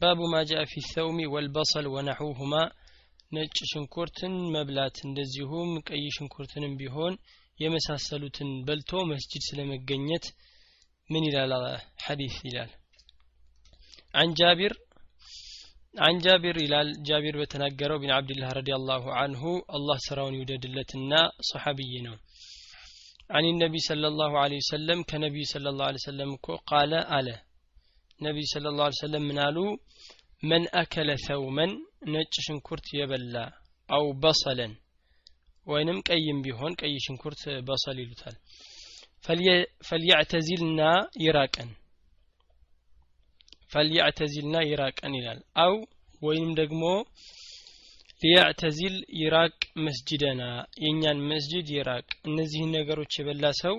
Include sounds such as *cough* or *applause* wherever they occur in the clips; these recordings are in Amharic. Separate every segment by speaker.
Speaker 1: ባቡ ማ ጃአ ፊ ሰውሚ ወልበሰል ወነሑሁማ ነጭ ሽንኩርትን መብላት እንደዚሁም ቀይ ሽንኩርትንም ቢሆን የመሳሰሉትን በልቶ መስጂድ ስለመገኘት ምን ይላል ሐዲስ ይላል عن جابر عن جابر ይላል ጃቢር በተናገረው ቢን አብድላህ ረዲየላሁ አንሁ አላህ ስራውን ይውደድለትና ሰሐቢይ ነው عن النبي صلى الله عليه وسلم كنبي صلى الله عليه وسلم قال على ነቢይ ስለ ላ ሰለም ምናሉ መን አከለ ሰውመን ነጭ ሽንኩርት የበላ አው በሰለን ወይንም ቀይም ቢሆን ቀይ ሽንኩርት በሰል ይሉታል። ፈልያዕተዚልና ይራቀን ፈልያዕተዚልና ይራቀን ይላል። አው ወይንም ደግሞ ሊያዕተዚል ይራቅ መስጅደና የእኛን መስጅድ ይራቅ እነዚህን ነገሮች የበላ ሰው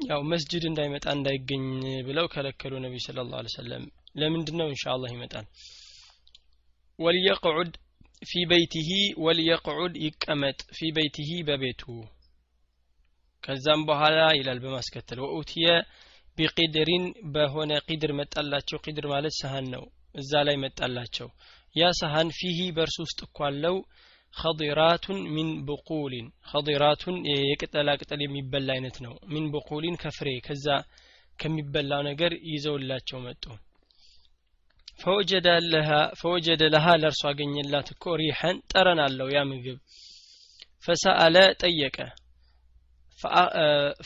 Speaker 1: ያው መስጅድ እንዳይመጣ እንዳይገኝ ብለው ከለከሉ ነቢ صلى الله عليه وسلم ለምንድን ነው إن شاء الله ይመጣል? وليقعد في بيته وليقعد ይቀመጥ في بيته በቤቱ። ከዛም በኋላ ይላል በማስከተል وأتي بقدر በሆነ قدر መጣላቸው። قدر ማለት ሰሃን ነው። እዛ ላይ መጣላቸው። ያ ሰሃን فيه በእርሱ ውስጥ እኳለው خضرات من بقول خضرات የቅጠላ ቅጠል የሚበላ አይነት ነው። ሚን ብቁሊን ከፍሬ ከዛ ከሚበላው ነገር ይዘውላቸው መጡ። ፈወጀደ ለሃ ለእርሷ አገኘላት እኮ ሪሐን ጠረን አለው ያ ምግብ። ፈሰአለ ጠየቀ።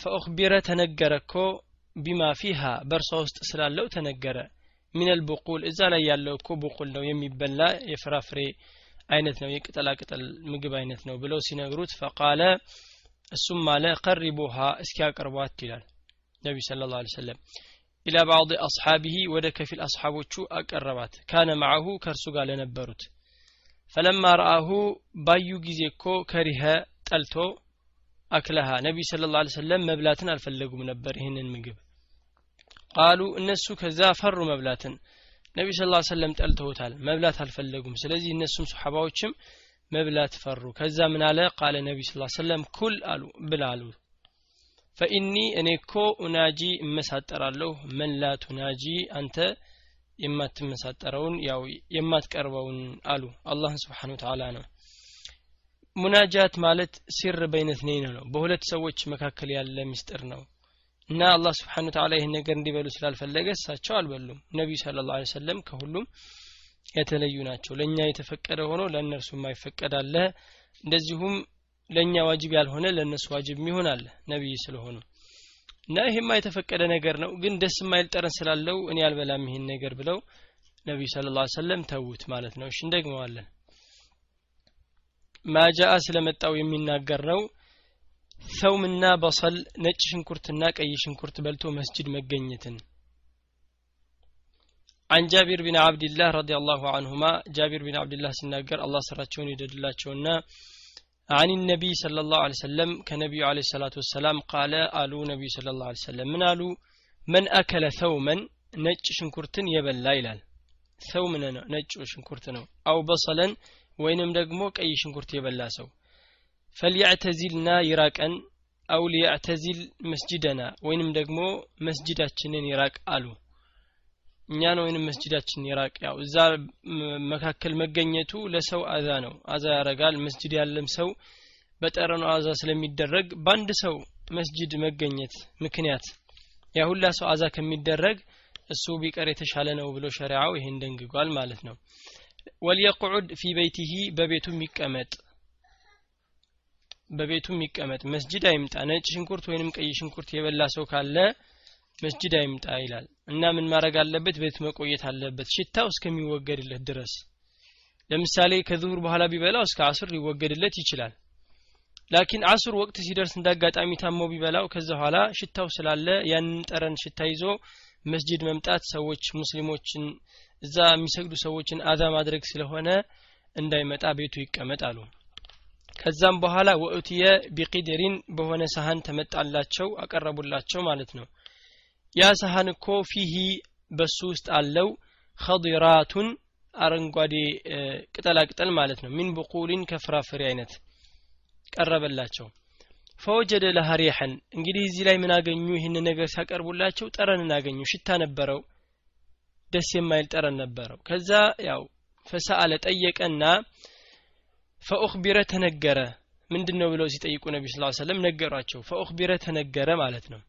Speaker 1: ፈኡክቢረ ተነገረ እኮ ቢማ ፊሃ በእርሷ ውስጥ ስላለው ተነገረ። ሚነል ቡቁል እዛ ላይ ያለው እኮ ቡቁል ነው የሚበላ የፍራፍሬ አይነት ነው የቅጠላ ቅጠል ምግብ አይነት ነው ብለው ሲነግሩት ፈቃለ እሱም አለ ቀሪቡሃ እስኪያቀርቧት ይላል ነቢ ስለ ላ ሰለም ኢላ ባዕድ አስሓቢሂ ወደ ከፊል አስሓቦቹ አቀረባት። ካነ ማዐሁ ከእርሱ ጋር ለነበሩት። ፈለማ ረአሁ ባዩ ጊዜ እኮ ከሪሀ ጠልቶ አክለሃ። ነቢይ ስለ ላ ሰለም መብላትን አልፈለጉም ነበር ይህንን ምግብ። ቃሉ እነሱ ከዛ ፈሩ መብላትን ነቢ صلى الله عليه وسلم ጠልተውታል። መብላት አልፈለጉም። ስለዚህ እነሱም ሰሓባዎችም መብላት ፈሩ። ከዛ ምን አለ? قال النبي صلى الله عليه وسلم كل አሉ ብላ አሉ። فإني እኔ እኮ أناجي እመሳጠራለሁ። من لا تناجي አንተ የማትመሳጠረውን ያው የማትቀርበውን አሉ። አላህን سبحانه وتعالى ነው። مناجاة ማለት سر بين اثنين ነው። በሁለት ሰዎች መካከል ያለ ምስጢር ነው እና አላህ ስብሓን ተዓላ ይህን ነገር እንዲበሉ ስላልፈለገ እሳቸው አልበሉም። ነቢዩ ስለ ላ ሰለም ከሁሉም የተለዩ ናቸው። ለእኛ የተፈቀደ ሆኖ ለእነርሱ የማይፈቀድ አለ። እንደዚሁም ለእኛ ዋጅብ ያልሆነ ለእነሱ ዋጅብ የሚሆን አለ ነቢይ ስለሆኑ እና ይሄማ የተፈቀደ ነገር ነው። ግን ደስ የማይል ጠረን ስላለው እኔ አልበላም ይሄን ነገር ብለው ነቢዩ ስለ ላ ሰለም ተዉት ማለት ነው። እሺ እንደግመዋለን። ማጃአ ስለመጣው የሚናገር ነው ሰውምና በሰል ነጭ ሽንኩርትና ቀይ ሽንኩርት በልቶ መስጅድ መገኘትን عن جابر بن عبد الله رضي الله عنهما جابر بن عبد الله سناجر الله سرچون يدللاچونا عن النبي صلى الله عليه وسلم كنبي عليه الصلاة والسلام قال آلو نبي صلى الله عليه وسلم من آلو من أكل ثوما نج شنكرتن يبلا ይላል ثومنا نج شنكرتنا أو بصلا وينم دقمو ቀይ ሽንኩርት የበላ ሰው ፈልያዕተዚልና ይራቀን አው ሊያዕተዚል መስጅደና ወይንም ደግሞ መስጅዳችንን ይራቅ አሉ። እኛን ወይንም መስጅዳችን ይራቅ። ያው እዛ መካከል መገኘቱ ለሰው አዛ ነው። አዛ ያረጋል። መስጅድ ያለም ሰው በጠረኑ አዛ ስለሚደረግ በአንድ ሰው መስጅድ መገኘት ምክንያት ያ ሁላ ሰው አዛ ከሚደረግ እሱ ቢቀር የተሻለ ነው ብሎ ሸሪዓው ይሄን ደንግጓል ማለት ነው። ወልየቅዑድ ፊ በይቲሂ በቤቱ የሚቀመጥ በቤቱ የሚቀመጥ መስጅድ አይምጣ። ነጭ ሽንኩርት ወይንም ቀይ ሽንኩርት የበላ ሰው ካለ መስጅድ አይምጣ ይላል። እና ምን ማድረግ አለበት? ቤት መቆየት አለበት። ሽታው እስከሚወገድለት ድረስ። ለምሳሌ ከዙሁር በኋላ ቢበላው እስከ አስር ሊወገድለት ይችላል። ላኪን አስር ወቅት ሲደርስ እንዳጋጣሚ ታሞ ቢበላው ከዛ በኋላ ሽታው ስላለ ያንን ጠረን ሽታ ይዞ መስጅድ መምጣት ሰዎች ሙስሊሞችን እዛ የሚሰግዱ ሰዎችን አዛ ማድረግ ስለሆነ እንዳይመጣ ቤቱ ይቀመጥ አሉ ከዛም በኋላ ወእትየ ቢቂድሪን በሆነ ሳህን ተመጣላቸው አቀረቡላቸው ማለት ነው። ያ ሳህን እኮ ፊሂ በሱ ውስጥ አለው። ኸዲራቱን አረንጓዴ ቅጠላቅጠል ማለት ነው። ሚን ብቁሊን ከፍራፍሬ አይነት ቀረበላቸው። ፈወጀደ ለሃ እንግዲህ እዚህ ላይ ምን አገኙ? ይህን ነገር ሲያቀርቡላቸው ጠረንን አገኙ። ሽታ ነበረው ደስ የማይል ጠረን ነበረው። ከዛ ያው ፈሰአለ ጠየቀና ፈኡክቢረ ተነገረ ምንድን ነው ብለው ሲጠይቁ ነቢ ስ ሰለም ነገሯቸው። ፈኡክቢረ ተነገረ ማለት ነው።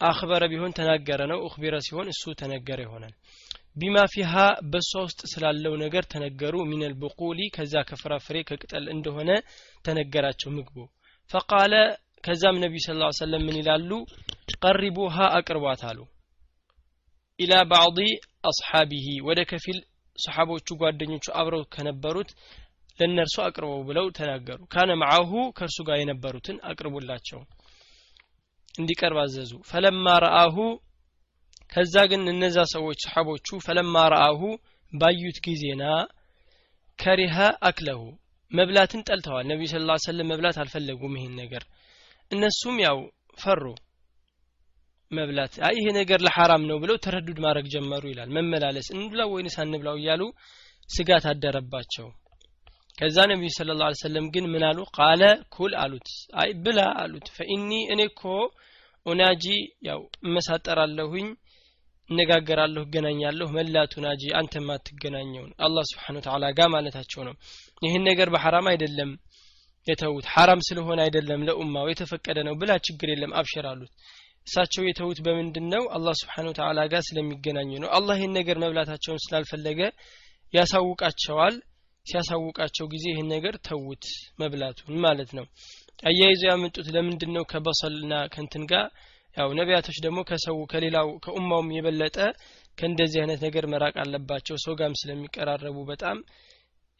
Speaker 1: አክበረ ቢሆን ተናገረ ነው። ኡክቢረ ሲሆን እሱ ተነገረ ይሆናል። ቢማ ፊሃ በእሷ ውስጥ ስላለው ነገር ተነገሩ። ሚነል ብቁሊ ከዛ ከፍራፍሬ ከቅጠል እንደሆነ ተነገራቸው ምግቡ። ፈቃለ ከዛም ነቢዩ ስ ሰለም ምን ይላሉ? ቀሪቡሃ አቅርቧት አሉ። ኢላ ባዕض አስሓቢሂ ወደ ከፊል ሰሓቦቹ ጓደኞቹ አብረው ከነበሩት ለእነርሱ አቅርበው ብለው ተናገሩ። ካነ መዓሁ ከእርሱ ጋር የነበሩትን አቅርቡላቸው እንዲቀርብ አዘዙ። ፈለማ ረአሁ ከዛ ግን እነዛ ሰዎች ሰሓቦቹ ፈለማ ረአሁ ባዩት ጊዜና ከሪሀ አክለሁ መብላትን ጠልተዋል። ነቢዩ ስ ላ ሰለም መብላት አልፈለጉም ይሄን ነገር። እነሱም ያው ፈሩ መብላት አይ ይሄ ነገር ለሐራም ነው ብለው ተረዱድ ማድረግ ጀመሩ ይላል። መመላለስ እንብላው ወይንስ አንብላው እያሉ ስጋት አደረባቸው። ከዛ ነቢዩ ስለ ላ ሰለም ግን ምን አሉ? ቃለ ኩል አሉት። አይ ብላ አሉት። ፈኢኒ እኔ እኮ ኡናጂ ያው እመሳጠራለሁኝ እነጋገራለሁ እገናኛለሁ መላቱ ናጂ አንተ ማትገናኘውን አላህ ስብሓን ተዓላ ጋር ማለታቸው ነው። ይህን ነገር በሐራም አይደለም የተዉት። ሐራም ስለሆነ አይደለም ለኡማው የተፈቀደ ነው ብላ ችግር የለም አብሽር አሉት እሳቸው የተዉት በምንድን ነው አላህ ስብሓን ተዓላ ጋር ስለሚገናኙ ነው። አላህ ይህን ነገር መብላታቸውን ስላልፈለገ ያሳውቃቸዋል። ሲያሳውቃቸው ጊዜ ይህን ነገር ተዉት መብላቱን ማለት ነው። አያይዘው ያመጡት ለምንድን ነው ከበሰልና ከንትን ጋር ያው ነቢያቶች ደግሞ ከሰው ከሌላው ከኡማውም የበለጠ ከእንደዚህ አይነት ነገር መራቅ አለባቸው። ሰው ጋም ስለሚቀራረቡ በጣም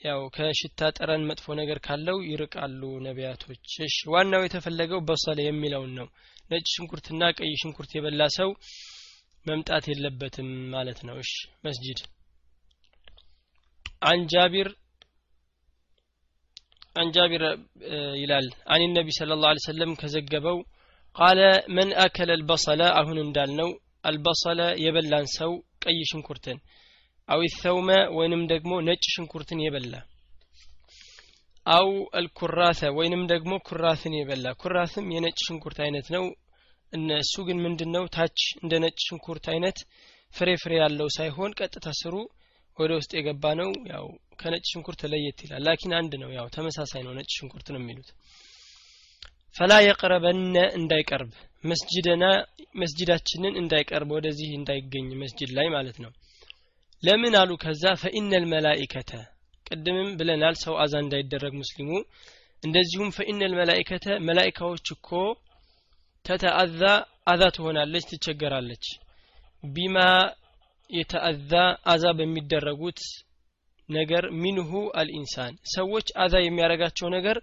Speaker 1: ያው ከሽታ ጠረን መጥፎ ነገር ካለው ይርቃሉ ነቢያቶች። እሺ ዋናው የተፈለገው በሰለ የሚለውን ነው ነጭ ሽንኩርትና ቀይ ሽንኩርት የበላ ሰው መምጣት የለበትም ማለት ነው እሺ መስጂድ عن جابر عن جابر ይላል عن النبي صلى الله عليه وسلم ከዘገበው ቃለ መን አከለ አልበሰለ አሁን እንዳልነው አልበሰለ የበላን ሰው ቀይ ሽንኩርትን አው ተውመ ወይንም ደግሞ ነጭ ሽንኩርትን የበላ አው አልኩራተ ወይንም ደግሞ ኩራትን የበላ። ኩራትም የነጭ ሽንኩርት አይነት ነው። እነሱ ግን ምንድን ነው ታች እንደ ነጭ ሽንኩርት አይነት ፍሬ ፍሬ ያለው ሳይሆን ቀጥታ ስሩ ወደ ውስጥ የገባ ነው ያው ከነጭ ሽንኩርት ለየት ይላል። ላኪን አንድ ነው። ያው ተመሳሳይ ነው ነጭ ሽንኩርት ነው የሚሉት። ፈላ የቅረበነ እንዳይቀርብ። መስጅደና መስጅዳችንን እንዳይቀርብ ወደዚህ እንዳይገኝ መስጅድ ላይ ማለት ነው። ለምን አሉ ከዛ? ፈኢነል መላኢከተ ቅድምም ብለናል ሰው አዛ እንዳይደረግ ሙስሊሙ። እንደዚሁም ፈኢነል መላኢከተ መላኢካዎች እኮ ተተአዛ አዛ ትሆናለች ትቸገራለች። ቢማ የተአዛ አዛ በሚደረጉት ነገር ሚንሁ አልኢንሳን። ሰዎች አዛ የሚያረጋቸው ነገር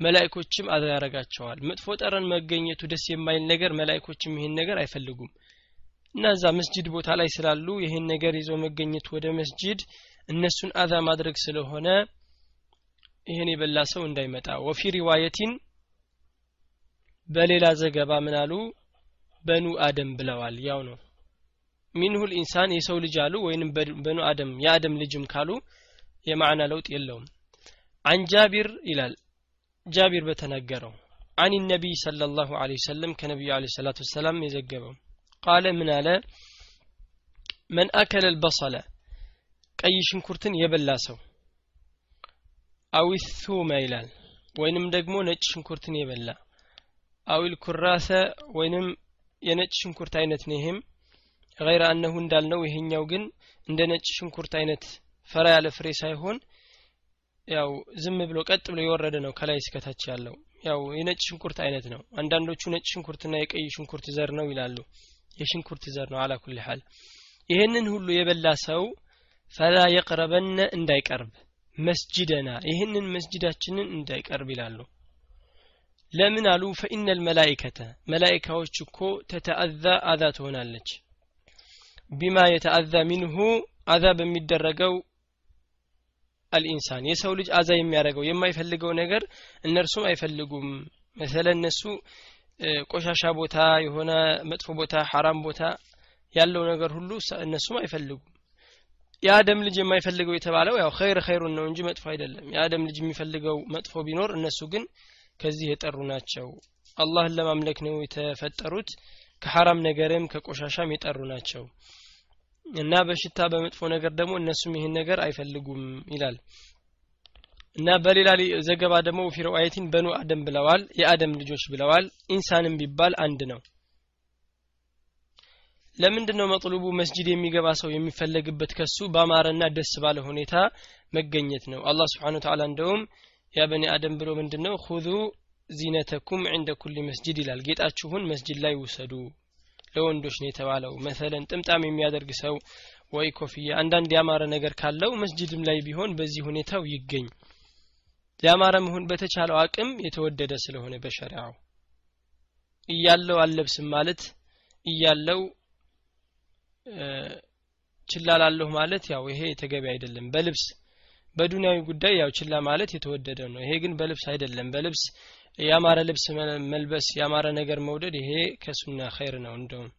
Speaker 1: መላይኮችም አዛ ያረጋቸዋል። መጥፎ ጠረን መገኘቱ ደስ የማይል ነገር መላይኮችም ይህን ነገር አይፈልጉም። እና እዛ መስጅድ ቦታ ላይ ስላሉ ይህን ነገር ይዞ መገኘቱ ወደ መስጅድ እነሱን አዛ ማድረግ ስለሆነ ይህን የበላ ሰው እንዳይመጣ። ወፊ ሪዋየቲን በሌላ ዘገባ ምናሉ በኑ አደም ብለዋል። ያው ነው። ሚንሁል ኢንሳን የሰው ልጅ አሉ ወይንም በኑ አደም የአደም ልጅም ካሉ የማዕና ለውጥ የለውም። አን ጃቢር ይላል። ጃቢር በተናገረው አን ነቢይ صلى الله عليه وسلم كنبي ለ الصلاة والسلام يزقبه قال من على من أكل البصلة ቀይ ሽንኩርትን የበላ ሰው። አዊ ሱመ ይላል። ወይንም ደግሞ ነጭ ሽንኩርትን የበላ። አዊል ኩራሰ ወይንም የነጭ ሽንኩርት አይነት ነው ይሄም። ገይረ አነሁ እንዳልነው ይሄኛው ግን እንደ ነጭ ሽንኩርት አይነት ፈራ ያለ ፍሬ ሳይሆን ያው ዝም ብሎ ቀጥ ብሎ የወረደ ነው ከላይ እስከታች ያለው። ያው የነጭ ሽንኩርት አይነት ነው። አንዳንዶቹ ነጭ ሽንኩርትና የቀይ ሽንኩርት ዘር ነው ይላሉ። የሽንኩርት ዘር ነው አላ ኩል ሐል። ይህንን ሁሉ የበላ ሰው ፈላ የቅረበነ እንዳይቀርብ መስጅደና ይህንን መስጅዳችንን እንዳይቀርብ ይላሉ። ለምን አሉ? ፈኢነ ልመላይከተ መላይካዎች እኮ ተተአዛ አዛ ትሆናለች። ቢማ የተአዛ ሚንሁ አዛ በሚደረገው አልኢንሳን የሰው ልጅ አዛ የሚያደርገው የማይፈልገው ነገር እነርሱም አይፈልጉም። መሰለ እነሱ ቆሻሻ ቦታ የሆነ መጥፎ ቦታ ሐራም ቦታ ያለው ነገር ሁሉ እነሱም አይፈልጉም የአደም ልጅ የማይፈልገው የተባለው ያው ኸይር ኸይሩን ነው እንጂ መጥፎ አይደለም። የአደም ልጅ የሚፈልገው መጥፎ ቢኖር እነሱ ግን ከዚህ የጠሩ ናቸው። አላህን ለማምለክ ነው የተፈጠሩት። ከሐራም ነገርም ከቆሻሻም የጠሩ ናቸው። እና በሽታ በመጥፎ ነገር ደግሞ እነሱም ይህን ነገር አይፈልጉም ይላል። እና በሌላ ዘገባ ደግሞ ፊ ረዋየቲን በኑ አደም ብለዋል የአደም ልጆች ብለዋል። ኢንሳንም ቢባል አንድ ነው ለምንድን ነው መጥሉቡ መስጂድ የሚገባ ሰው የሚፈለግበት ከሱ በአማረና ደስ ባለ ሁኔታ መገኘት ነው? አላህ ስብሓን ተዓላ እንደውም ያ በኒ አደም ብሎ ምንድን ነው ሁዙ ዚነተኩም ዕንደ ኩል መስጂድ ይላል። ጌጣችሁን መስጂድ ላይ ውሰዱ። ለወንዶች ነው የተባለው። መሰለን ጥምጣም የሚያደርግ ሰው ወይ ኮፍያ። አንዳንድ ያማረ ነገር ካለው መስጂድም ላይ ቢሆን በዚህ ሁኔታው ይገኝ። ያማረ መሆን በተቻለው አቅም የተወደደ ስለሆነ በሸሪያው እያለው አለብስም ማለት እያለው ችላላለሁ ማለት ያው ይሄ ተገቢ አይደለም። በልብስ በዱንያዊ ጉዳይ ያው ችላ ማለት የተወደደ ነው። ይሄ ግን በልብስ አይደለም። በልብስ ያማረ ልብስ መልበስ ያማረ ነገር መውደድ ይሄ ከሱና ኸይር ነው። እንደውም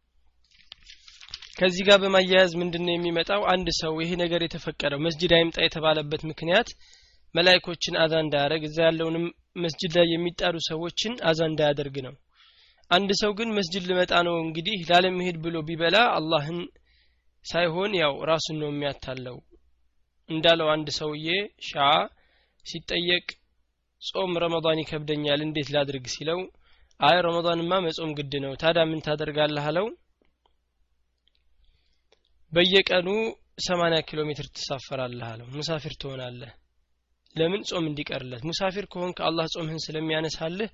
Speaker 1: ከዚህ ጋር በማያያዝ ምንድነው የሚመጣው? አንድ ሰው ይሄ ነገር የተፈቀደው መስጂድ አይምጣ የተባለበት ምክንያት መላይኮችን አዛ እንዳያደርግ እዛ ያለውንም መስጂድ ላይ የሚጣሩ ሰዎችን አዛ እንዳያደርግ ነው። አንድ ሰው ግን መስጂድ ልመጣ ነው እንግዲህ ላለመሄድ ብሎ ቢበላ አላህን ሳይሆን ያው ራሱን ነው የሚያታለው እንዳለው አንድ ሰውዬ ሻ ሲጠየቅ ጾም ረመዳን ይከብደኛል እንዴት ላድርግ ሲለው አይ ረመዳንማ መጾም ግድ ነው ታዲያ ምን ታደርጋለህ አለው። በየቀኑ 80 ኪሎ ሜትር ትሳፈራለህ አለው። ሙሳፊር ትሆናለህ። ለምን ጾም እንዲቀርለት? ሙሳፊር ከሆንክ አላህ ጾምህን ስለሚያነሳልህ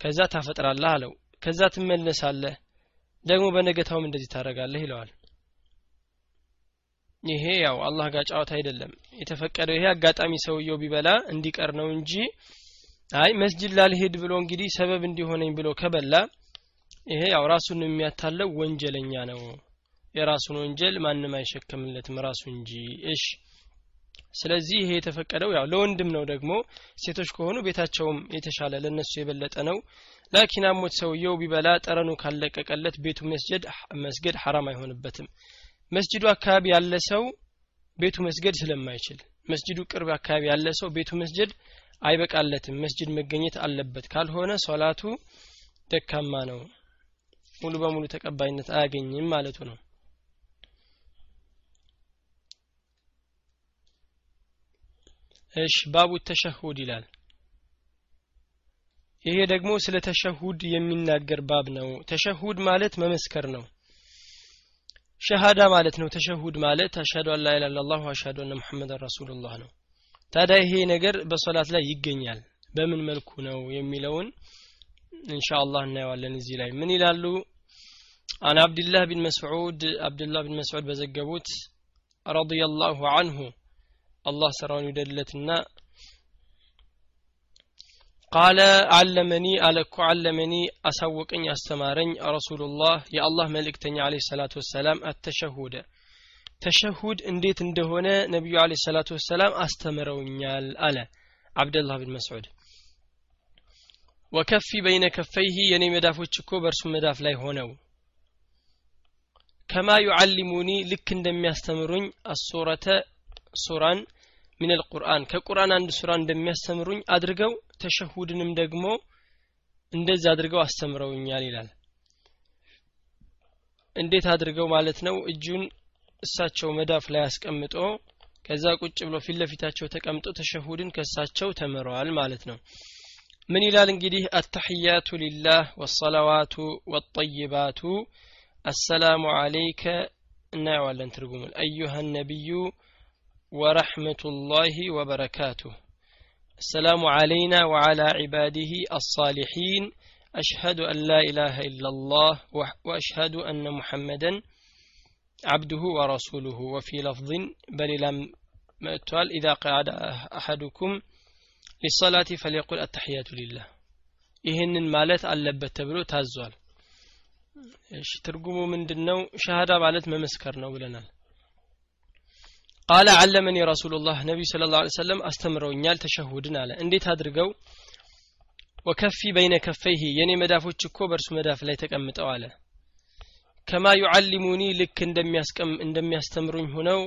Speaker 1: ከዛ ታፈጥራለህ አለው። ከዛ ትመለሳለህ። ደግሞ በነገታውም እንደዚህ ታደርጋለህ ይለዋል ይሄ ያው አላህ ጋር ጨዋታ አይደለም። የተፈቀደው ይሄ አጋጣሚ ሰውየው ቢበላ እንዲቀር ነው እንጂ አይ መስጅድ ላልሄድ ብሎ እንግዲህ ሰበብ እንዲሆነኝ ብሎ ከበላ ይሄ ያው ራሱን የሚያታለው ወንጀለኛ ነው። የራሱን ወንጀል ማንም አይሸከምለትም ራሱ እንጂ። እሺ። ስለዚህ ይሄ የተፈቀደው ያው ለወንድም ነው ደግሞ። ሴቶች ከሆኑ ቤታቸውም የተሻለ ለነሱ የበለጠ ነው። ላኪን አሞት ሰውየው ቢበላ ጠረኑ ካለቀቀለት ቤቱ መስጀድ መስገድ ሐራም አይሆንበትም መስጅዱ አካባቢ ያለ ሰው ቤቱ መስገድ ስለማይችል መስጅዱ ቅርብ አካባቢ ያለ ሰው ቤቱ መስጀድ አይበቃለትም። መስጅድ መገኘት አለበት። ካልሆነ ሶላቱ ደካማ ነው። ሙሉ በሙሉ ተቀባይነት አያገኝም ማለቱ ነው። እሽ ባቡ ተሸሁድ ይላል። ይሄ ደግሞ ስለ ተሸሁድ የሚናገር ባብ ነው። ተሸሁድ ማለት መመስከር ነው ሸሃዳ ማለት ነው። ተሸሁድ ማለት አሽሀዱ አን ላ ኢላሀ ኢላላህ ወአሽሀዱ አነ ሙሐመድን ረሱሉላህ ነው። ታዲያ ይሄ ነገር በሶላት ላይ ይገኛል። በምን መልኩ ነው የሚለውን ኢንሻአላህ እናየዋለን እዚህ ላይ። ምን ይላሉ? አን አብድላህ ቢን መስዑድ አብድላህ ቢን መስዑድ በዘገቡት ረዲየላሁ አንሁ አላህ ስራውን ይውደድለትና ቃለ አለመኒ አለኩ አለመኒ አሳወቀኝ አስተማረኝ። ረሱሉላህ የአላህ መልእክተኛ አለ ሰላቱ ወሰላም አተሸሁደ። ተሸሁድ እንዴት እንደሆነ ነቢዩ አለ ሰላቱ ወሰላም አስተምረውኛል አለ አብደላህ ብን መስዑድ። ወከፊ በይነ ከፈይህ የኔ መዳፎች እኮ በእርሱ መዳፍ ላይ ሆነው። ከማ ዩዓሊሙኒ ልክ እንደሚያስተምሩኝ አሱረተ ሱራን ምን አልቁርአን ከቁርአን አንድ ሱራ እንደሚያስተምሩኝ አድርገው ተሸሁድንም ደግሞ እንደዚህ አድርገው አስተምረውኛል ይላል። እንዴት አድርገው ማለት ነው? እጁን እሳቸው መዳፍ ላይ አስቀምጦ ከዛ ቁጭ ብሎ ፊት ለፊታቸው ተቀምጦ ተሸሁድን ከእሳቸው ተምረዋል ማለት ነው። ምን ይላል እንግዲህ? አተሕያቱ ሊላህ ወሰላዋቱ ወጠይባቱ አሰላሙ አለይከ እናየዋለን ትርጉሙን። አዩሃ ነቢዩ ወረሕመቱላሂ ወበረካቱሁ السلام علينا وعلى عباده الصالحين أشهد أن لا إله إلا الله وأشهد أن محمدا عبده ورسوله وفي لفظ بل لم مأتوال إذا قعد أحدكم للصلاة فليقل التحيات لله ይህንን ማለት አለበት ተብሎ ታዟል እሺ ትርጉሙ ምንድነው ሸሃዳ ማለት መመስከር ነው ብለናል ቃለ አለመኒ ረሱሉላህ ነቢዩ ስለ ላ ሰለም አስተምረውኛል ተሸሁድን አለ። እንዴት አድርገው? ወከፊ በይነ ከፈይህ የኔ መዳፎች እኮ በእርሱ መዳፍ ላይ ተቀምጠው አለ። ከማ ዩዓሊሙኒ ልክ እንደሚያስተምሩኝ ሆነው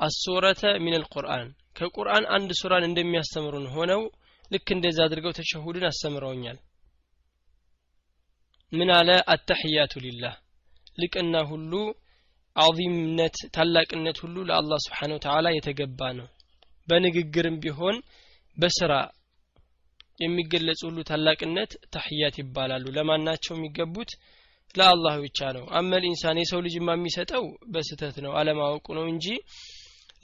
Speaker 1: አሱረተ ሚን አልቁርአን ከቁርአን አንድ ሱራን እንደሚያስተምሩን ሆነው ልክ እንደዛ አድርገው ተሸሁድን አስተምረውኛል። ምን አለ? አተሕያቱ ሊላህ ልቅና ሁሉ አዚምነት ታላቅነት ሁሉ ለአላህ ስብሓን ወተዓላ የተገባ ነው። በንግግርም ቢሆን በስራ የሚገለጹ ሁሉ ታላቅነት ተሕያት ይባላሉ። ለማናቸው የሚገቡት? ለአላህ ብቻ ነው። አመል ኢንሳን የሰው ልጅማ የሚሰጠው በስተት ነው አለማወቁ ነው እንጂ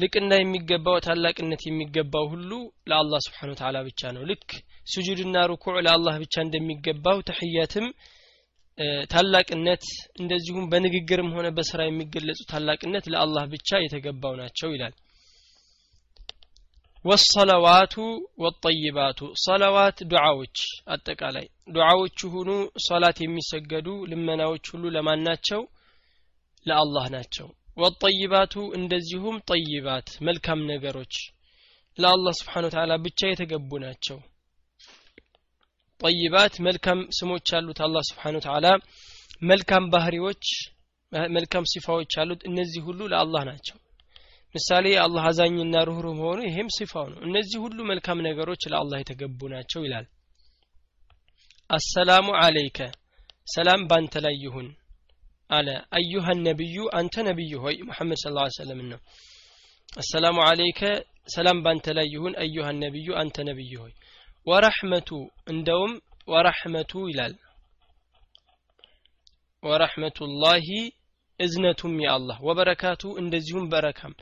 Speaker 1: ልቅና የሚገባው ታላቅነት የሚገባው ሁሉ ለአላህ ስብሓን ተዓላ ብቻ ነው። ልክ ስጁድና ሩኩዕ ለአላህ ብቻ እንደሚገባው ተሕያትም ታላቅነት እንደዚሁም በንግግርም ሆነ በስራ የሚገለጹ ታላቅነት ለአላህ ብቻ የተገባው ናቸው ይላል። ወሰለዋቱ ወጠይባቱ ሰለዋት ዱዓዎች አጠቃላይ። ዱዓዎቹ ሁኑ ሶላት የሚሰገዱ ልመናዎች ሁሉ ለማን ናቸው? ለአላህ ናቸው። ወጠይባቱ እንደዚሁም ጠይባት መልካም ነገሮች ለአላህ ስብሓን ብቻ የተገቡ ናቸው ጠይባት መልካም ስሞች ያሉት አላህ ስብሓን ወተዓላ። መልካም ባህሪዎች መልካም ሲፋዎች ያሉት እነዚህ ሁሉ ለአላህ ናቸው። ምሳሌ አላህ አዛኝና ሩህሩህ መሆኑ ይሄም ሲፋው ነው። እነዚህ ሁሉ መልካም ነገሮች ለአላህ የተገቡ ናቸው ይላል። አሰላሙ አለይከ ሰላም ባንተ ላይ ይሁን አለ። አዩሃ ነቢዩ አንተ ነቢዩ ሆይ ሙሐመድ ላ ሰለም ነው። አሰላሙ አለይከ ሰላም ባንተ ላይ ይሁን አዩሃ ነቢዩ አንተ ነቢዩ ሆይ ወረሕመቱ እንደውም ወረሕመቱ ይላል። ወረሕመቱላሂ እዝነቱም የአላህ ወበረካቱ እንደዚሁም በረካም።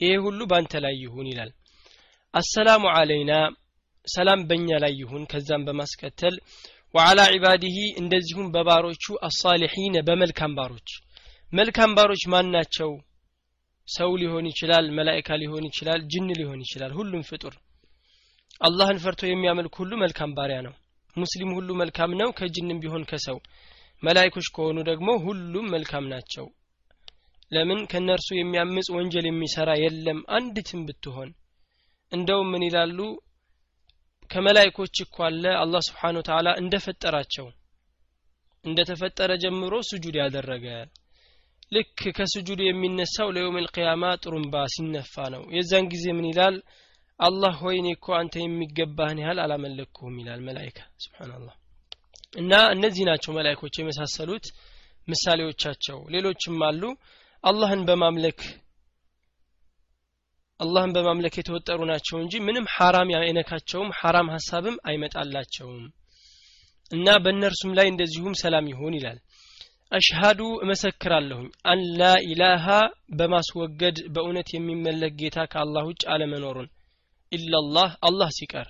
Speaker 1: ይሄ ሁሉ ባንተ ላይ ይሁን ይላል። አሰላሙ አለይና ሰላም በእኛ ላይ ይሁን። ከዛም በማስከተል ወዓላ ዒባዲህ እንደዚሁም በባሮቹ አሳሊሒነ በመልካም ባሮች። መልካም ባሮች ማን ናቸው? ሰው ሊሆን ይችላል መላይካ ሊሆን ይችላል ጅን ሊሆን ይችላል ሁሉም ፍጡር አላህን ፈርቶ የሚያመልክ ሁሉ መልካም ባሪያ ነው። ሙስሊም ሁሉ መልካም ነው ከጅንም ቢሆን ከሰው። መላይኮች ከሆኑ ደግሞ ሁሉም መልካም ናቸው። ለምን? ከነርሱ የሚያምጽ ወንጀል የሚሰራ የለም አንዲትም ብትሆን። እንደውም ምን ይላሉ? ከመላይኮች እኮ አለ አላህ ስብሓን ወተዓላ እንደፈጠራቸው። እንደተፈጠረ ጀምሮ ስጁድ ያደረገ። ልክ ከስጁድ የሚነሳው ለየውም ልቅያማ ጥሩምባ ሲነፋ ነው። የዛን ጊዜ ምን ይላል አላህ ሆይ እኔ እኮ አንተ የሚገባህን ያህል አላመለክሁም ይላል መላይካ ስብሓንላህ እና እነዚህ ናቸው መላይኮች የመሳሰሉት ምሳሌዎቻቸው። ሌሎችም አሉ። አላህን በማምለክ አላህን በማምለክ የተወጠሩ ናቸው እንጂ ምንም ሐራም አይነካቸውም ሐራም ሀሳብም አይመጣላቸውም። እና በእነርሱም ላይ እንደዚሁም ሰላም ይሁን ይላል። አሽሃዱ እመሰክራለሁኝ አን ላኢላሃ በማስወገድ በእውነት የሚመለክ ጌታ ከአላህ ውጭ አለመኖሩን ኢላላህ አላህ ሲቀር።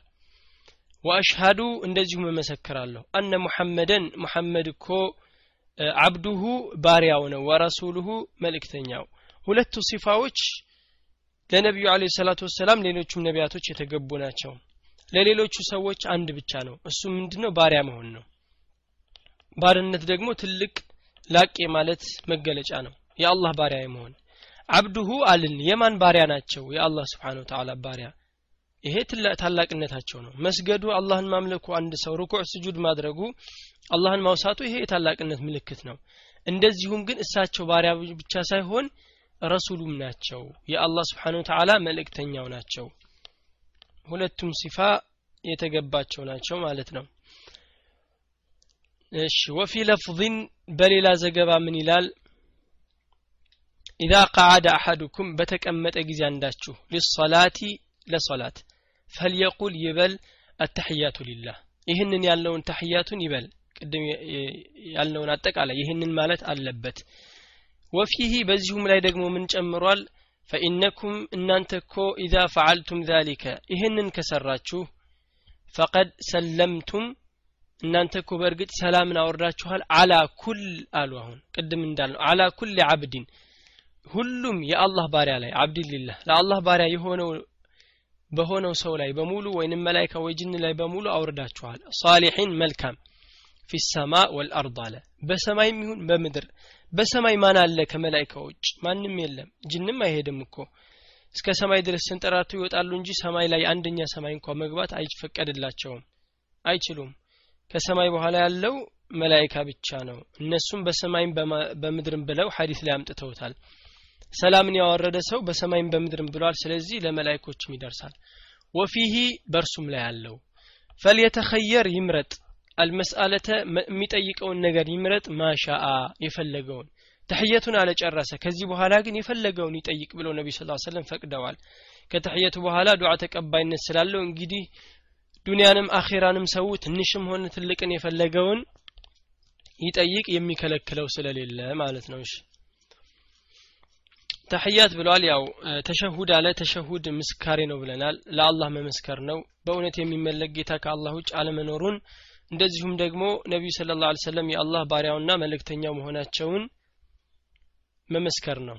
Speaker 1: ወአሽሃዱ እንደዚሁም እመሰክራለሁ። አነ ሙሐመደን ሙሐመድ እኮ አብዱሁ ባሪያው ነው ወረሱሉሁ መልእክተኛው። ሁለቱ ሲፋዎች ለነቢዩ አለ ሰላቱ ወሰላም ሌሎቹም ነቢያቶች የተገቡ ናቸው። ለሌሎቹ ሰዎች አንድ ብቻ ነው። እሱ ምንድነው? ባሪያ መሆን ነው። ባርነት ደግሞ ትልቅ ላቄ ማለት መገለጫ ነው። የአላህ ባሪያ የመሆን። አብዱሁ አልን የማን ባሪያ ናቸው? የአላህ ስብሓን ወተላ ባሪያ ይሄ ታላቅነታቸው ነው። መስገዱ አላህን ማምለኩ አንድ ሰው ርኩዕ ስጁድ ማድረጉ አላህን ማውሳቱ ይሄ የታላቅነት ምልክት ነው። እንደዚሁም ግን እሳቸው ባሪያ ብቻ ሳይሆን ረሱሉም ናቸው። የአላህ ስብሓን ወተዓላ መልእክተኛው ናቸው። ሁለቱም ሲፋ የተገባቸው ናቸው ማለት ነው። እሺ ወፊ ለፍظን በሌላ ዘገባ ምን ይላል? ኢዛ ቀዓደ አሐዱኩም በተቀመጠ ጊዜ አንዳችሁ ሊሰላቲ ለሶላት ፈልየቁል ይበል አተሕያቱ ሊላህ። ይህንን ያለውን ተሕያቱን ይበል። ቅድም ያልነውን አጠቃላይ ይህንን ማለት አለበት። ወፊህ በዚሁም ላይ ደግሞ ምን ጨምሯል? ፈኢነኩም እናንተ እኮ ኢዛ ፈዓልቱም ዛሊከ። ይህንን ከሰራችሁ ፈቀድ ሰለምቱም እናንተ እኮ በእርግጥ ሰላምን አወርዳችኋል። አላ ኩል አሉ አሁን ቅድም እንዳልነው አላ ኩል አብድን ሁሉም የአላህ ባሪያ ላይ አብድልላህ ለአላህ ባሪያ የሆነው በሆነው ሰው ላይ በሙሉ ወይንም መላይካ ወይ ጅን ላይ በሙሉ አውርዳችኋል። ሳሊሒን መልካም ፊ ሰማ ወልአርድ አለ። በሰማይም ይሁን በምድር በሰማይ ማን አለ ከመላይካ ውጭ? ማንም የለም። ጅንም አይሄድም እኮ። እስከ ሰማይ ድረስ ስንጠራቱ ይወጣሉ እንጂ ሰማይ ላይ አንደኛ ሰማይ እንኳ መግባት አይፈቀድላቸውም። አይችሉም። ከሰማይ በኋላ ያለው መላይካ ብቻ ነው። እነሱም በሰማይም በምድርም ብለው ሀዲስ ላይ አምጥተውታል ሰላምን ያወረደ ሰው በሰማይም በምድርም ብሏል። ስለዚህ ለመላይኮችም ይደርሳል። ወፊሂ በእርሱም ላይ አለው። ፈልየተኸየር ይምረጥ አልመስአለተ የሚጠይቀውን ነገር ይምረጥ። ማሻአ የፈለገውን ተሕየቱን አለጨረሰ። ከዚህ በኋላ ግን የፈለገውን ይጠይቅ ብለው ነቢ ስ ሰለም ፈቅደዋል። ከተሕየቱ በኋላ ዱዓ ተቀባይነት ስላለው እንግዲህ ዱንያንም አኼራንም ሰው ትንሽም ሆነ ትልቅን የፈለገውን ይጠይቅ የሚከለክለው ስለሌለ ማለት ነው ተሕያት ብሏል ያው ተሸሁድ አለ ተሸሁድ ምስካሬ ነው ብለናል። ለአላህ መመስከር ነው። በእውነት የሚመለክ ጌታ ከአላህ ውጭ አለመኖሩን እንደዚሁም ደግሞ ነቢዩ ስለ ላ ሰለም የአላህ ባሪያውና መልእክተኛው መሆናቸውን መመስከር ነው።